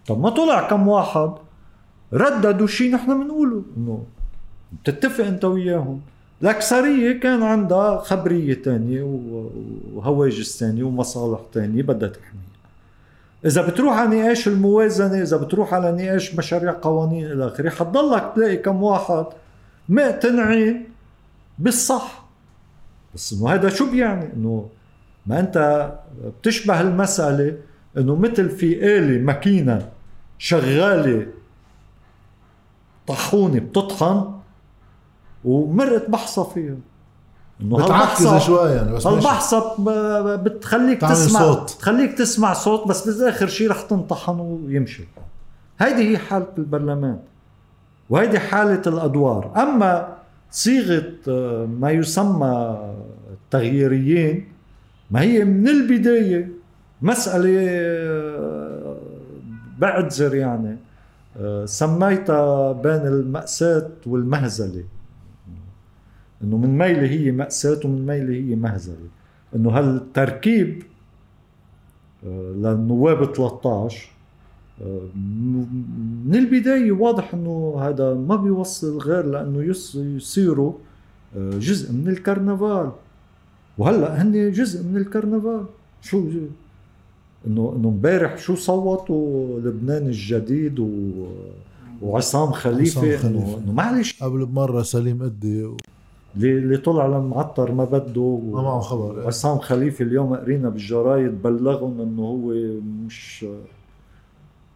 طب ما طلع كم واحد رددوا شيء نحن بنقوله إنه بتتفق أنت وياهم. الأكثرية كان عندها خبرية تانية وهواجس تانية ومصالح تانية بدها تحميها إذا بتروح على نقاش الموازنة إذا بتروح على نقاش مشاريع قوانين إلى آخره حتضلك تلاقي كم واحد مقتنعين بالصح. بس إنه هذا شو بيعني؟ إنه ما أنت بتشبه المسألة إنه مثل في آلة ماكينة شغالة طحونة بتطحن ومرت بحصة فيها. انه بتعكز شوي يعني بس البحصة بتخليك تسمع صوت. تخليك تسمع صوت بس بالآخر شيء رح تنطحن ويمشي. هيدي هي حالة البرلمان وهيدي حالة الأدوار. أما صيغة آه، ما يسمى التغييريين ما هي من البداية. مسألة آه، بعتذر يعني آه، سميتها بين المأساة والمهزلة. إنه من ميلة هي مأساة ومن ميلة هي مهزلة. إنه هالتركيب آه، للنواب 13 آه، من البداية واضح إنه هذا ما بيوصل غير لإنه يصيروا آه، جزء من الكرنفال. وهلأ هن جزء من الكرنفال. شو إنه إنه امبارح شو صوتوا؟ لبنان الجديد و وعصام خليفة. إنه معلش. قبل بمرة سليم قدي اللي طلع لمعطر ما بده ما معه خبر عصام خليفة اليوم قرينا بالجرايد بلغهم إنه هو مش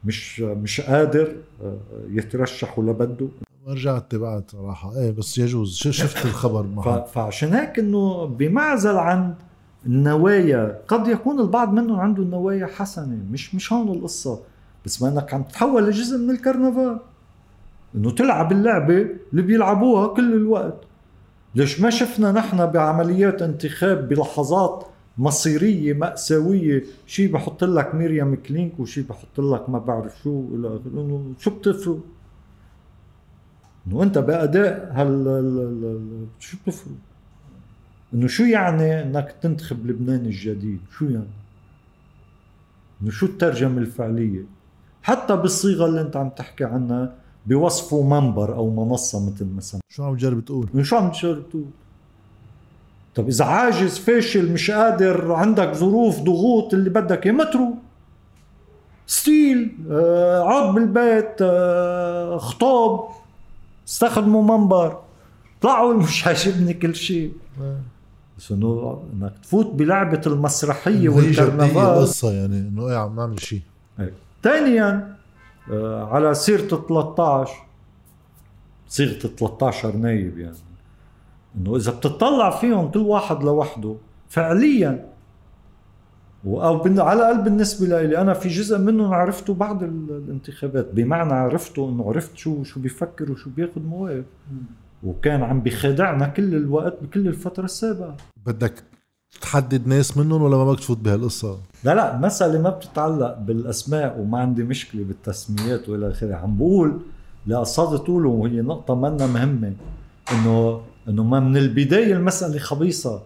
مش مش قادر آه، يترشح ولا بده رجعت تبعت صراحة. إيه بس يجوز. شفت الخبر [LAUGHS] معه؟ فعشان هيك إنه بمعزل عن النوايا قد يكون البعض منهم عنده النوايا حسنة مش مش هون القصة. بس ما إنك عم تتحول لجزء من الكرنفال. إنه تلعب اللعبة اللي بيلعبوها كل الوقت. ليش ما شفنا نحن بعمليات انتخاب بلحظات مصيرية مأساوية؟ شيء بحط لك ميريام كلينك وشيء بحط لك ما بعرف شو شو بتفرق؟ إنه أنت بأداء هال شو بتفرق؟ إنه شو يعني إنك تنتخب لبنان الجديد؟ شو يعني؟ إنه شو الترجمة الفعلية؟ حتى بالصيغة اللي أنت عم تحكي عنها بوصفه منبر أو منصة مثل مثلا. شو عم تجرب تقول؟ شو عم تجرب تقول؟ طب إذا عاجز فاشل مش قادر عندك ظروف ضغوط اللي بدك إياه مترو ستيل آه بالبيت آه خطاب استخدموا منبر. طلعوا مش عاجبني كل شيء. بس إنه إنك تفوت بلعبة المسرحية والكرنفال. القصة يعني إنه إيه عم نعمل شيء. ثانيا آه على سيرة 13 صيغه 13 نايب يعني. إنه إذا بتطلع فيهم كل واحد لوحده فعليا. أو على الأقل بالنسبة لي أنا في جزء منهم عرفته بعد الانتخابات. بمعنى عرفته إنه عرفت شو شو بيفكر وشو بياخذ مواقف وكان عم بخدعنا كل الوقت بكل الفترة السابقة. بدك تحدد ناس منهم ولا ما بدك تفوت بهالقصة؟ لا لا مسألة ما بتتعلق بالأسماء وما عندي مشكلة بالتسميات وإلى آخره. عم بقول اللي قصدت قوله وهي نقطة منا مهمة إنه إنه ما من البداية المسألة خبيصة.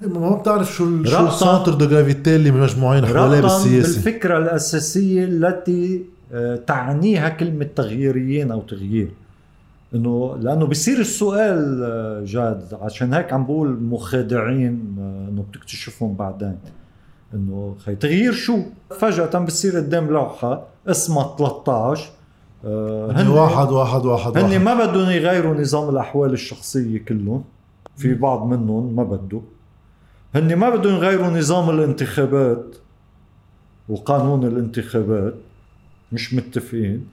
ما بتعرف شو شو ال centre de gravité اللي مجموعين حواليه بالسياسة. بالفكرة الأساسية التي آه، تعنيها كلمة تغييريين أو تغيير. إنه لأنه بصير السؤال آه، جاد عشان هيك عم بقول مخادعين آه، إنه بتكتشفهم بعدين. إنه خي تغيير شو؟ فجأة بصير قدام لوحة اسمها 13 آه هن واحد واحد واحد هن ما بدهم يغيروا نظام الأحوال الشخصية كلهم. في بعض منهم ما بده. هن ما بدهم يغيروا نظام الانتخابات وقانون الانتخابات مش متفقين.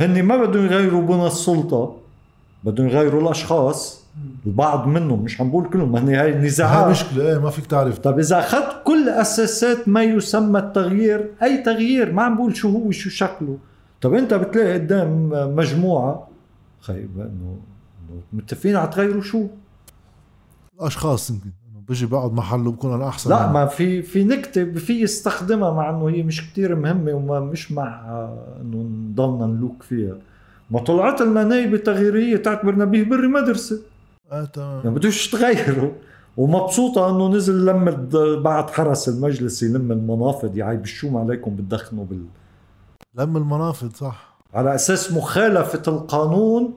هن ما بدهم يغيروا بنى السلطة. بدهم يغيروا الأشخاص البعض منهم مش عم بقول كلهم هني هاي نزاعات هاي مشكلة إيه ما فيك تعرف. طيب إذا أخذت كل أساسات ما يسمى التغيير أي تغيير ما عم بقول شو هو شو شكله. طب أنت بتلاقي قدام مجموعة خيب إنه متفقين على تغيروا شو؟ اشخاص يمكن بيجي بقعد محله بكون أنا أحسن. لا ما في في نكتة في يستخدمها مع إنه هي مش كتير مهمة وما مش مع إنه نضلنا نلوك فيها. ما طلعت لنا نايبة تغييرية تعتبر نبيه بري مدرسة. آه تمام. يعني بدوش تغيروا ومبسوطة إنه نزل لم بعد حرس المجلس يلم المنافذ يا الشوم عليكم بتدخنوا بال لم المنافذ صح. على أساس مخالفة القانون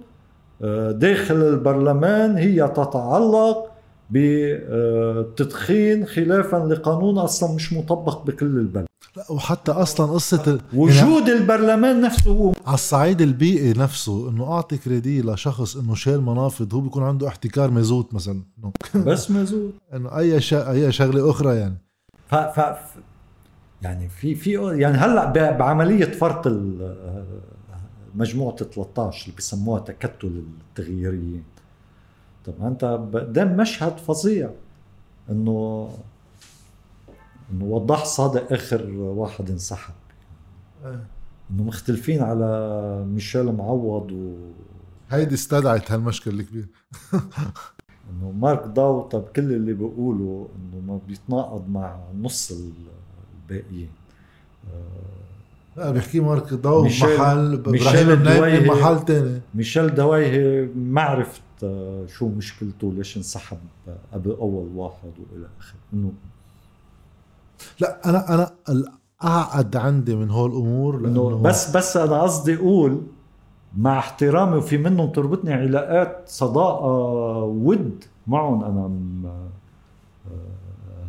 آه، داخل البرلمان هي تتعلق بالتدخين خلافا لقانون أصلا مش مطبق بكل البلد. لا وحتى أصلا قصة وجود يعني البرلمان نفسه هو على الصعيد البيئي نفسه إنه أعطي كريدي لشخص إنه شال منافذ هو بيكون عنده احتكار مازوت مثلا. [LAUGHS] بس مازوت إنه أي شيء أي شغلة أخرى يعني. ف, ف... يعني في في يعني هلأ بعملية فرط مجموعة 13 اللي بسموها تكتل التغييريين. طب انت قدام مشهد فظيع. انه انه وضح صادق اخر واحد انسحب. آه. انه مختلفين على ميشيل معوض و هيدي استدعت هالمشكل الكبير [LAUGHS] انه مارك داو طب كل اللي بيقوله انه ما بيتناقض مع نص الباقيين. لا بيحكي مارك داو محل إبراهيم النايم محل ثاني ميشيل دوايهي ما عرفت شو مشكلته ليش انسحب قبل أول واحد وإلى اخره إنه لا أنا أنا الاعقد عندي من هول الأمور لأنه بس بس أنا قصدي أقول مع احترامي وفي منهم تربطني علاقات صداقة ود معهم أنا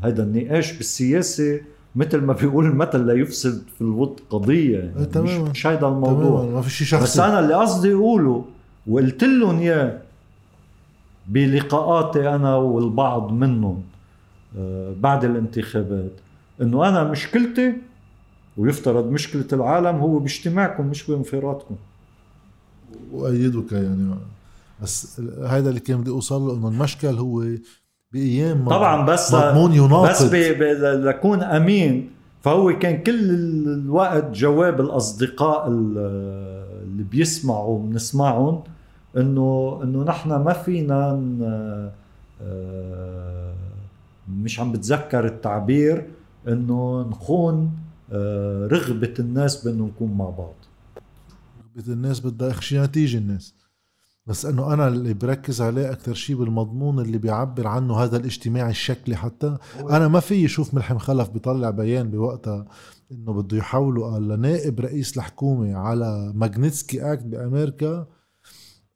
هذا النقاش بالسياسة مثل ما بيقول المثل لا يفسد في الود قضية يعني إيه، تمام مش, هيدا الموضوع. ما في شيء شخصي. بس أنا اللي قصدي أقوله وقلت لهم إياه بلقاءاتي أنا والبعض منهم آه، بعد الانتخابات إنه أنا مشكلتي ويفترض مشكلة العالم هو باجتماعكم مش بانفرادكم. وايدك يعني. بس هذا اللي كان بدي أوصل له إنه المشكل هو بأيام طبعا بس مضمون يناقض. بس لكون أمين فهو كان كل الوقت جواب الأصدقاء اللي بيسمعوا بنسمعهم إنه إنه نحن ما فينا آه، مش عم بتذكر التعبير إنه نخون آه، رغبة الناس بإنه نكون مع بعض. رغبة الناس بدها شيء نتيجة الناس. بس إنه أنا اللي بركز عليه أكثر شيء بالمضمون اللي بيعبر عنه هذا الاجتماع الشكلي حتى. أنا ما في أشوف ملحم خلف بيطلع بيان بوقتها إنه بده يحولوا لنائب رئيس الحكومة على Magnitsky Act بأمريكا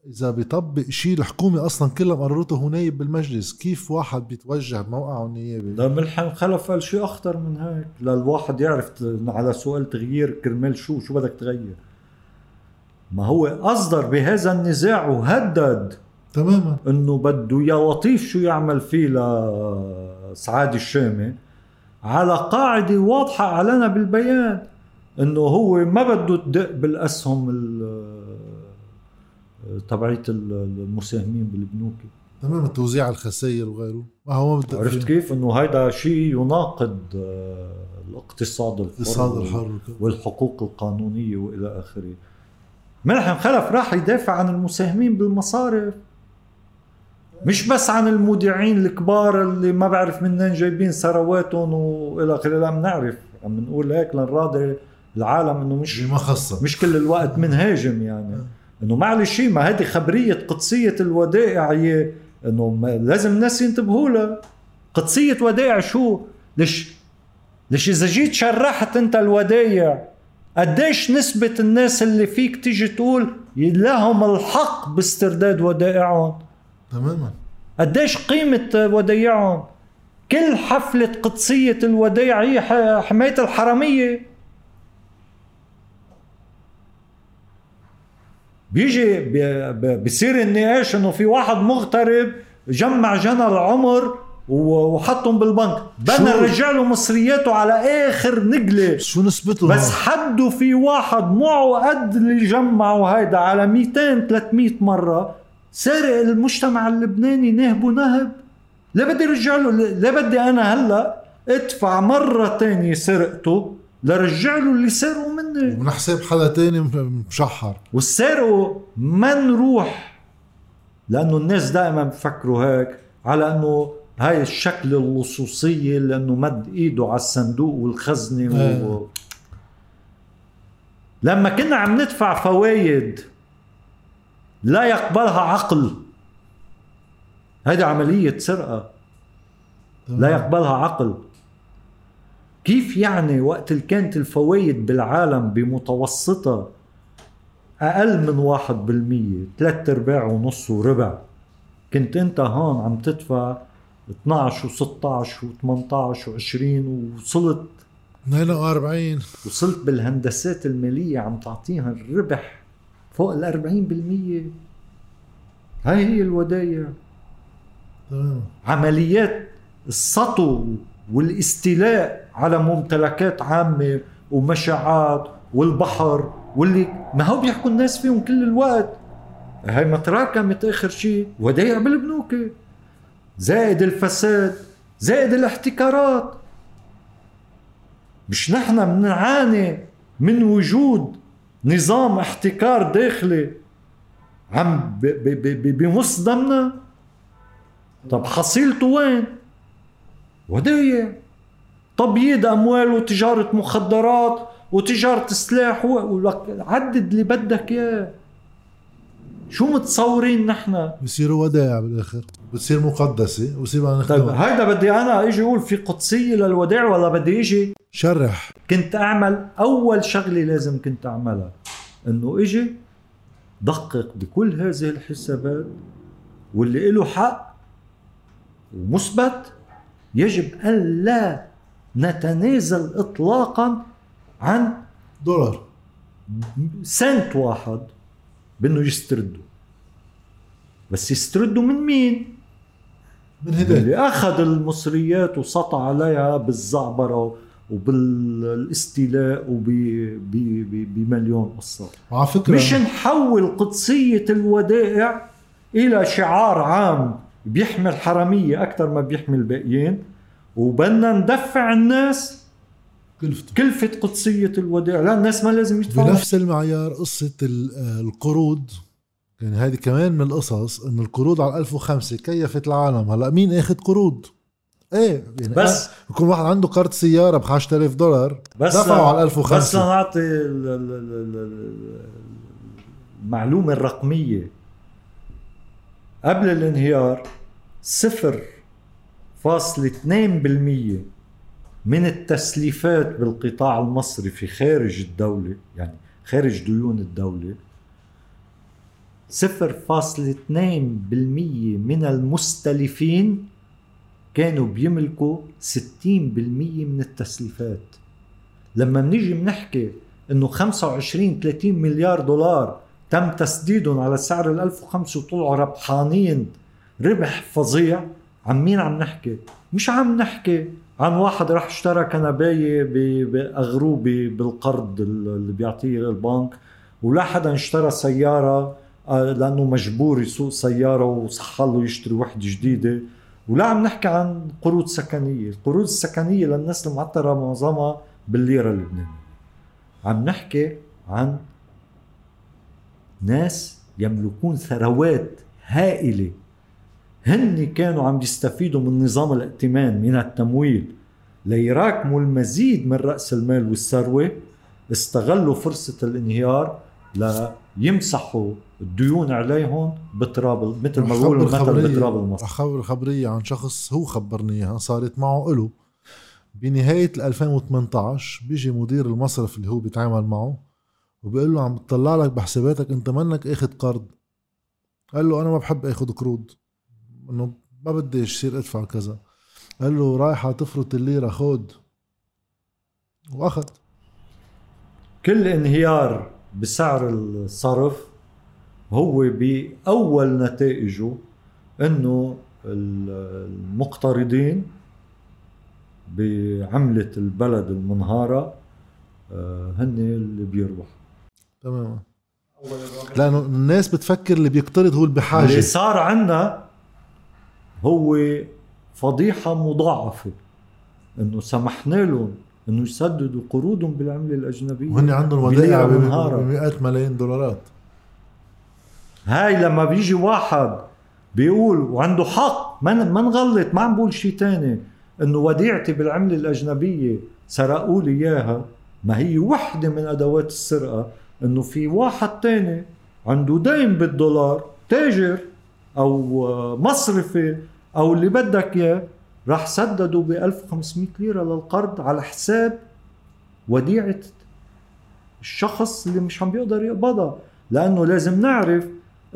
إذا بيطبق شيء الحكومة أصلا كلها قررته هو نايب بالمجلس كيف واحد بيتوجه بموقعه النيابي ده ملحم خلف قال شيء أخطر من هيك؟ للواحد يعرف على سؤال تغيير كرمال شو شو بدك تغير. ما هو أصدر بهذا النزاع وهدد تماما. إنه بده يا لطيف شو يعمل فيه لسعاد الشامي. على قاعدة واضحة أعلنها بالبيان إنه هو ما بده تدق بالأسهم تبعية المساهمين بالبنوك. تماما توزيع الخسائر وغيره. ما هو عرفت كيف؟ إنه هيدا شيء يناقض آه، الاقتصاد الحر الاقتصاد الحر والحقوق القانونية وإلى آخره. ملحم خلف راح يدافع عن المساهمين بالمصارف. مش بس عن المودعين الكبار اللي ما بعرف منين جايبين ثرواتهم وإلى آخره لا بنعرف عم نقول هيك لنراضي العالم إنه مش ما خصة مش كل الوقت منهاجم يعني. إنه معلش ما هذه خبرية قدسية الودائع هي إنه لازم الناس ينتبهوا لها. قدسية ودائع شو؟ ليش ليش إذا جيت شرحت أنت الودائع قديش نسبة الناس اللي فيك تيجي تقول لهم الحق باسترداد ودائعهم؟ تماما. قديش قيمة ودائعهم؟ كل حفلة قدسية الودائع هي حماية الحرمية بيجي بصير النقاش إنه في واحد مغترب جمع جنى العمر وحطهم بالبنك. بدنا نرجع له مصرياته على آخر نقله شو نسبته بس حدوا في واحد معه قد اللي جمعوا هيدا على 200 300 مرة. سارق المجتمع اللبناني نهب ونهب. لا بدي ارجع له لا بدي أنا هلأ أدفع مرة تانية سرقته. لرجع له اللي سرقوا مني ومن حساب حدا تاني مشحر. والسرقوا ما نروح لأنه الناس دائما بفكروا هيك على أنه هاي الشكل اللصوصية لأنه مد إيده على الصندوق والخزنة و... آه. لما كنا عم ندفع فوايد لا يقبلها عقل. هذه عملية سرقة. لا يقبلها عقل. كيف يعني وقت اللي كانت الفوايد بالعالم بمتوسطة أقل من واحد بالمية؟ ثلاثة أرباع ونص وربع. كنت أنت هون عم تدفع 12 و16 و18 و20 وصلت 42 وصلت بالهندسات المالية عم تعطيها الربح فوق ال 40% هاي هي الودايع. عمليات السطو والاستيلاء على ممتلكات عامة ومشاعات والبحر واللي ما هو بيحكوا الناس فيهم كل الوقت. هاي ما تراكمت اخر شيء ودايع بالبنوك. زائد الفساد زائد الاحتكارات. مش نحن بنعاني من وجود نظام احتكار داخلي عم بمص دمنا طب حصيلته وين؟ ودايع. تبييض أموال وتجارة مخدرات وتجارة سلاح عدد اللي بدك إياه. شو متصورين نحن؟ بصيروا ودائع بالآخر. بتصير مقدسة وبصير بدنا طيب هيدا بدي أنا إجي أقول في قدسية للودائع ولا بدي إجي؟ شرح. كنت أعمل أول شغلة لازم كنت أعملها إنه إجي دقق بكل هذه الحسابات واللي له حق ومثبت يجب أن لا نتنازل اطلاقا عن دولار. سنت واحد بأنه يستردوا. بس يستردوا من مين؟ من هدول اللي أخذ المصريات وسطع عليها بالزعبرة وبالاستيلاء وبمليون قصة. على فكرة مش نحول قدسية الودائع إلى شعار عام بيحمل حرامية أكثر ما بيحمل الباقيين وبدنا ندفع الناس كلفته كلفة قدسية الودائع لا الناس ما لازم يدفعوا. بنفس المعيار قصة القروض يعني هذه كمان من القصص انه القروض على 1005 كيفت العالم. هلأ مين آخذ قروض إيه يعني بس. يكون واحد عنده كارت سيارة ب 10000 دولار بس دفعوا على 1005 بس لنعطي ال- ال- ال- ال- المعلومة الرقمية. قبل الانهيار صفر فاصلة اثنين بالمية من التسليفات بالقطاع المصرفي خارج الدولة يعني خارج ديون الدولة صفر فاصلة اثنين بالمية من المستلفين كانوا بيملكوا ستين بالمية من التسليفات. لما بنيجي بنحكي إنه 25 30 مليار دولار تم تسديدهم على سعر ال 1005 وطلعوا ربحانين ربح فظيع عن مين عم نحكي؟ مش عم نحكي عن واحد راح اشترى كنباية ب- باغروه ب- بالقرض اللي بيعطيه البنك ولا حدا اشترى سيارة آه، لأنه مجبور يسوق سيارة وصح له يشتري وحدة جديدة. ولا عم نحكي عن قروض سكنية. القروض السكنية للناس المعطرة معظمها بالليرة اللبنانية. عم نحكي عن ناس يملكون ثروات هائلة هن كانوا عم يستفيدوا من نظام الائتمان من التمويل. ليراكموا المزيد من رأس المال والثروة استغلوا فرصة الانهيار ليمسحوا الديون عليهم بتراب مثل ما بيقولوا المثل بتراب المصر خبر خبرية عن شخص هو خبرني إياها صارت معه إله. بنهاية ال 2018 بيجي مدير المصرف اللي هو بيتعامل معه وبيقول له عم بتطلع لك بحساباتك أنت منك أخذ قرض. قال له أنا ما بحب أخذ قروض. إنه ما بدي يصير أدفع كذا. قال له رايحة تفرط الليرة خود. وأخذ. كل انهيار بسعر الصرف هو بأول نتائجه إنه المقترضين بعملة البلد المنهارة آه، هن اللي بيربحوا. تماما لأنه الناس بتفكر اللي بيقترض هو اللي بحاجة. اللي صار عنا هو فضيحة مضاعفة. إنه سمحنا لهم إنه يسددوا قروضهم بالعملة الأجنبية. وهن عندهم ودائع. بمئات ملايين دولارات. هاي لما بيجي واحد بيقول وعنده حق ما ما نغلط ما عم بقول شيء تاني. إنه وديعتي بالعملة الأجنبية سرقوا لي إياها. ما هي وحدة من أدوات السرقة. إنه في واحد تاني عنده دين بالدولار تاجر أو مصرفي أو اللي بدك إياه راح سددوا ب 1500 ليرة للقرض على حساب وديعة الشخص اللي مش عم بيقدر يقبضها. لأنه لازم نعرف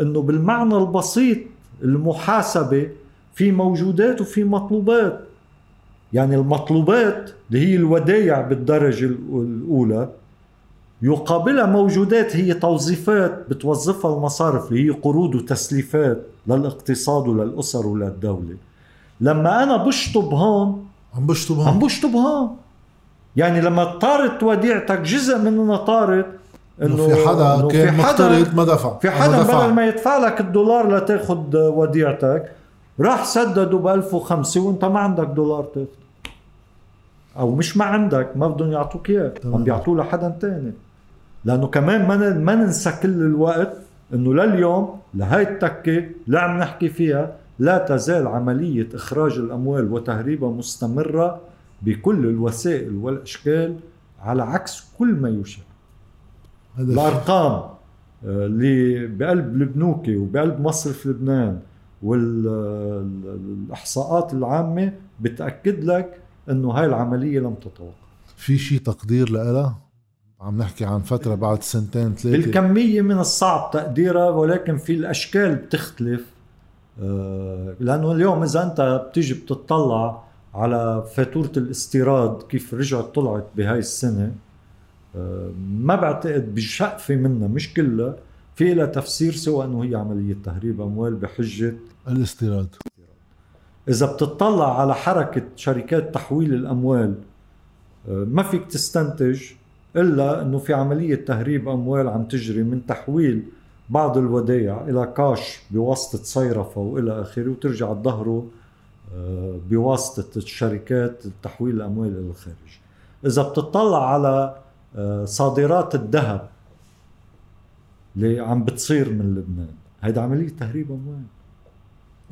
إنه بالمعنى البسيط المحاسبة في موجودات وفي مطلوبات. يعني المطلوبات اللي هي الودايع بالدرجة الأولى يقابلها موجودات هي توظيفات بتوظفها المصارف اللي هي قروض وتسليفات للاقتصاد وللأسر وللدولة. لما أنا بشطب هون عم بشطب عم هون بشطب هون. يعني لما طارت وديعتك جزء منها طارت إنه في حدا إنه كان في حدا مقترض ما دفع. في حدا. بدل ما يدفع لك الدولار لتاخد وديعتك راح سدده ب 1005 وانت ما عندك دولار تاخده. أو مش ما عندك ما بدهم يعطوك إياه. عم بيعطوه لحدا تاني. لأنه كمان ما ما ننسى كل الوقت إنه لليوم لهي التكة اللي عم نحكي فيها لا تزال عملية إخراج الأموال وتهريبها مستمرة بكل الوسائل والأشكال على عكس كل ما الشيء. الأرقام آه، اللي بقلب البنوكي وبقلب مصرف لبنان والاحصاءات العامة بتأكد لك إنه هاي العملية لم تتوقف. في شيء تقدير لها عم نحكي عن فترة بعد سنتين ثلاثة. بالكمية من الصعب تقديرها ولكن في الأشكال بتختلف. آه، لأنه اليوم إذا أنت بتيجي بتطلع على فاتورة الاستيراد كيف رجعت طلعت بهاي السنة آه، ما بعتقد بشقفة منها مش كلها. في لها تفسير سوى إنه هي عملية تهريب أموال بحجة الاستيراد. إذا بتطلع على حركة شركات تحويل الأموال آه، ما فيك تستنتج. إلا إنه في عملية تهريب أموال عم تجري من تحويل بعض الودائع إلى كاش بواسطة صيرفة وإلى آخره وترجع تظهره آه، بواسطة الشركات تحويل الأموال إلى الخارج. إذا بتطلع على آه، صادرات الذهب اللي عم بتصير من لبنان هيدا عملية تهريب أموال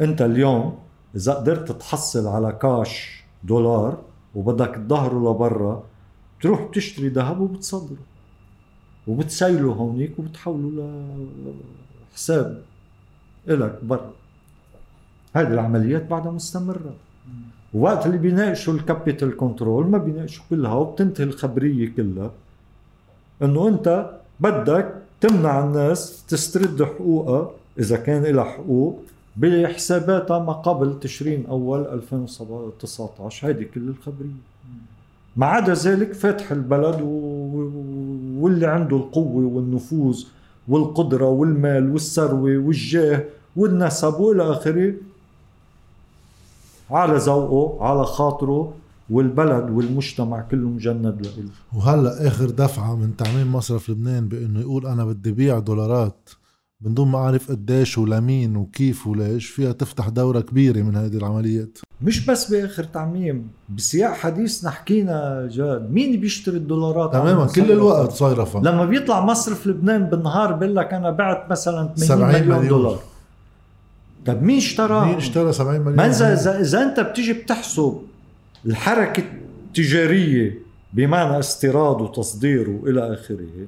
أنت اليوم إذا قدرت تحصل على كاش دولار وبدك تظهره لبرا بتروح بتشتري ذهب وبتصدره. وبتسيله هونيك وبتحوله لحساب إلك برا. هذه العمليات بعدها مستمرة. وقت اللي بيناقشوا ال capital control ما بيناقشوا كلها وبتنتهي الخبرية كلها إنه أنت بدك تمنع الناس تسترد حقوقها إذا كان لها حقوق بحساباتها ما قبل تشرين أول 2019 هيدي كل الخبرية. ما عدا ذلك فتح البلد واللي عنده القوة والنفوذ والقدرة والمال والثروة والجاه والنسب والى آخره على ذوقه على خاطره والبلد والمجتمع كله مجند له. وهلأ آخر دفعة من تعميم مصرف لبنان بإنه يقول أنا بدي بيع دولارات. من دون ما اعرف قديش ولمين وكيف وليش فيها تفتح دورة كبيرة من هذه العمليات. مش بس بآخر تعميم بسياق حديثنا حكينا جاد مين بيشتري الدولارات؟ تماما كل الوقت صايرة لما بيطلع مصرف لبنان بالنهار بيقول لك أنا بعت مثلا 80 مليون, مليون. دولار. طب مين اشترى مين اشترى 70 مليون ما اذا إذا أنت بتيجي بتحسب الحركة التجارية بمعنى استيراد وتصدير وإلى آخره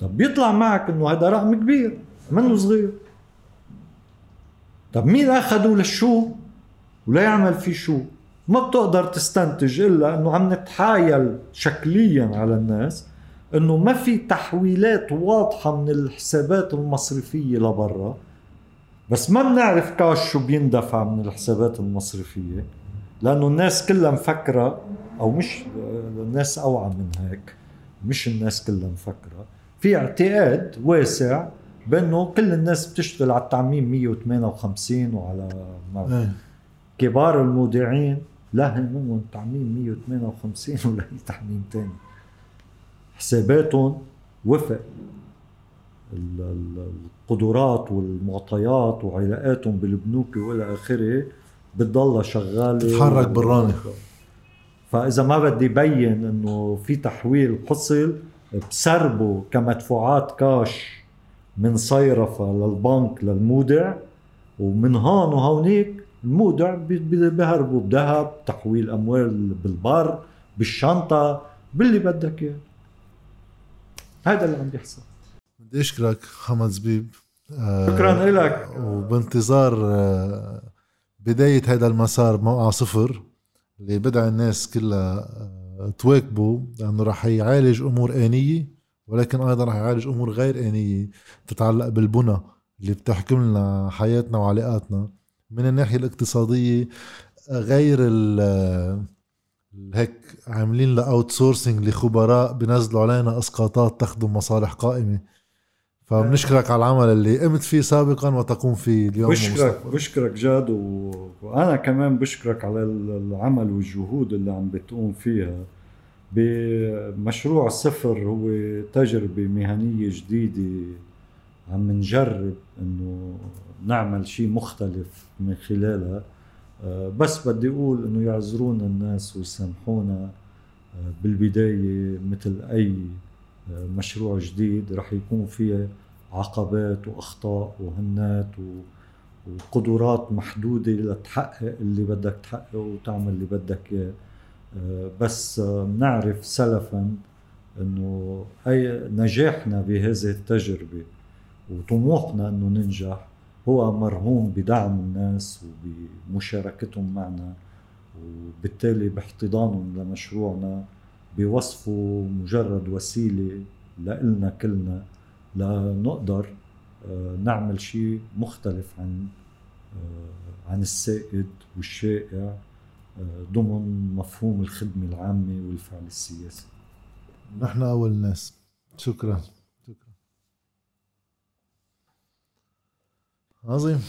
طب بيطلع معك إنه هذا رقم كبير. منه صغير؟ طب مين اخذه للشو؟ ولا يعمل فيه شو؟ ما بتقدر تستنتج إلا إنه عم نتحايل شكليا على الناس إنه ما في تحويلات واضحة من الحسابات المصرفية لبرا. بس ما بنعرف كاش شو بيندفع من الحسابات المصرفية لأنه الناس كلها مفكرة أو مش الناس أوعى من هيك مش الناس كلها مفكرة. في اعتقاد واسع بانه كل الناس بتشتغل على التعميم 158 وعلى إيه. كبار المودعين لا همهم تعميم 158 [LAUGHS] ولا تعميم ثاني حساباتهم وفق. القدرات والمعطيات وعلاقاتهم بالبنوك والى آخره بتضلها شغالة. تتحرك براني فإذا ما بدي بين إنه في تحويل حصل بسربه كمدفوعات كاش. من صيرفة للبنك للمودع ومن هون وهونيك المودع بيهربوا بذهب تحويل أموال بالبر بالشنطة باللي بدك إياه. هذا اللي عم بيحصل. بدي أشكرك محمد زبيب. شكرا لك. وبانتظار آه، بداية هذا المسار موقع صفر اللي بدعي الناس كلها آه، تواكبوا لأنه رح يعالج أمور آنية. ولكن أيضا رح يعالج أمور غير آنية تتعلق بالبنى اللي بتحكم لنا حياتنا وعلاقاتنا. من الناحية الاقتصادية غير ال هيك عاملين له outsourcing لخبراء بنزلوا علينا إسقاطات تخدم مصالح قائمة. فبنشكرك على العمل اللي قمت فيه سابقا وتقوم فيه اليوم بشكرك بشكرك جاد و... وأنا كمان بشكرك على العمل والجهود اللي عم بتقوم فيها. بمشروع صفر هو تجربة مهنية جديدة. عم نجرب إنه نعمل شيء مختلف من خلالها. آه، بس بدي أقول إنه يعذرونا الناس ويسامحونا. آه، بالبداية مثل أي آه، مشروع جديد رح يكون فيه عقبات وأخطاء وهنات وقدرات محدودة لتحقق اللي بدك تحققه وتعمل اللي بدك إياه. بس نعرف سلفا إنه أي نجاحنا بهذه التجربة وطموحنا إنه ننجح هو مرهون بدعم الناس وبمشاركتهم معنا وبالتالي باحتضانهم لمشروعنا بوصفه مجرد وسيلة لإلنا كلنا لنقدر آه، نعمل شيء مختلف عن آه، عن السائد والشائع. آه، ضمن مفهوم الخدمة العامة والفعل السياسي. نحن أول ناس. شكرا. شكرا. عظيم.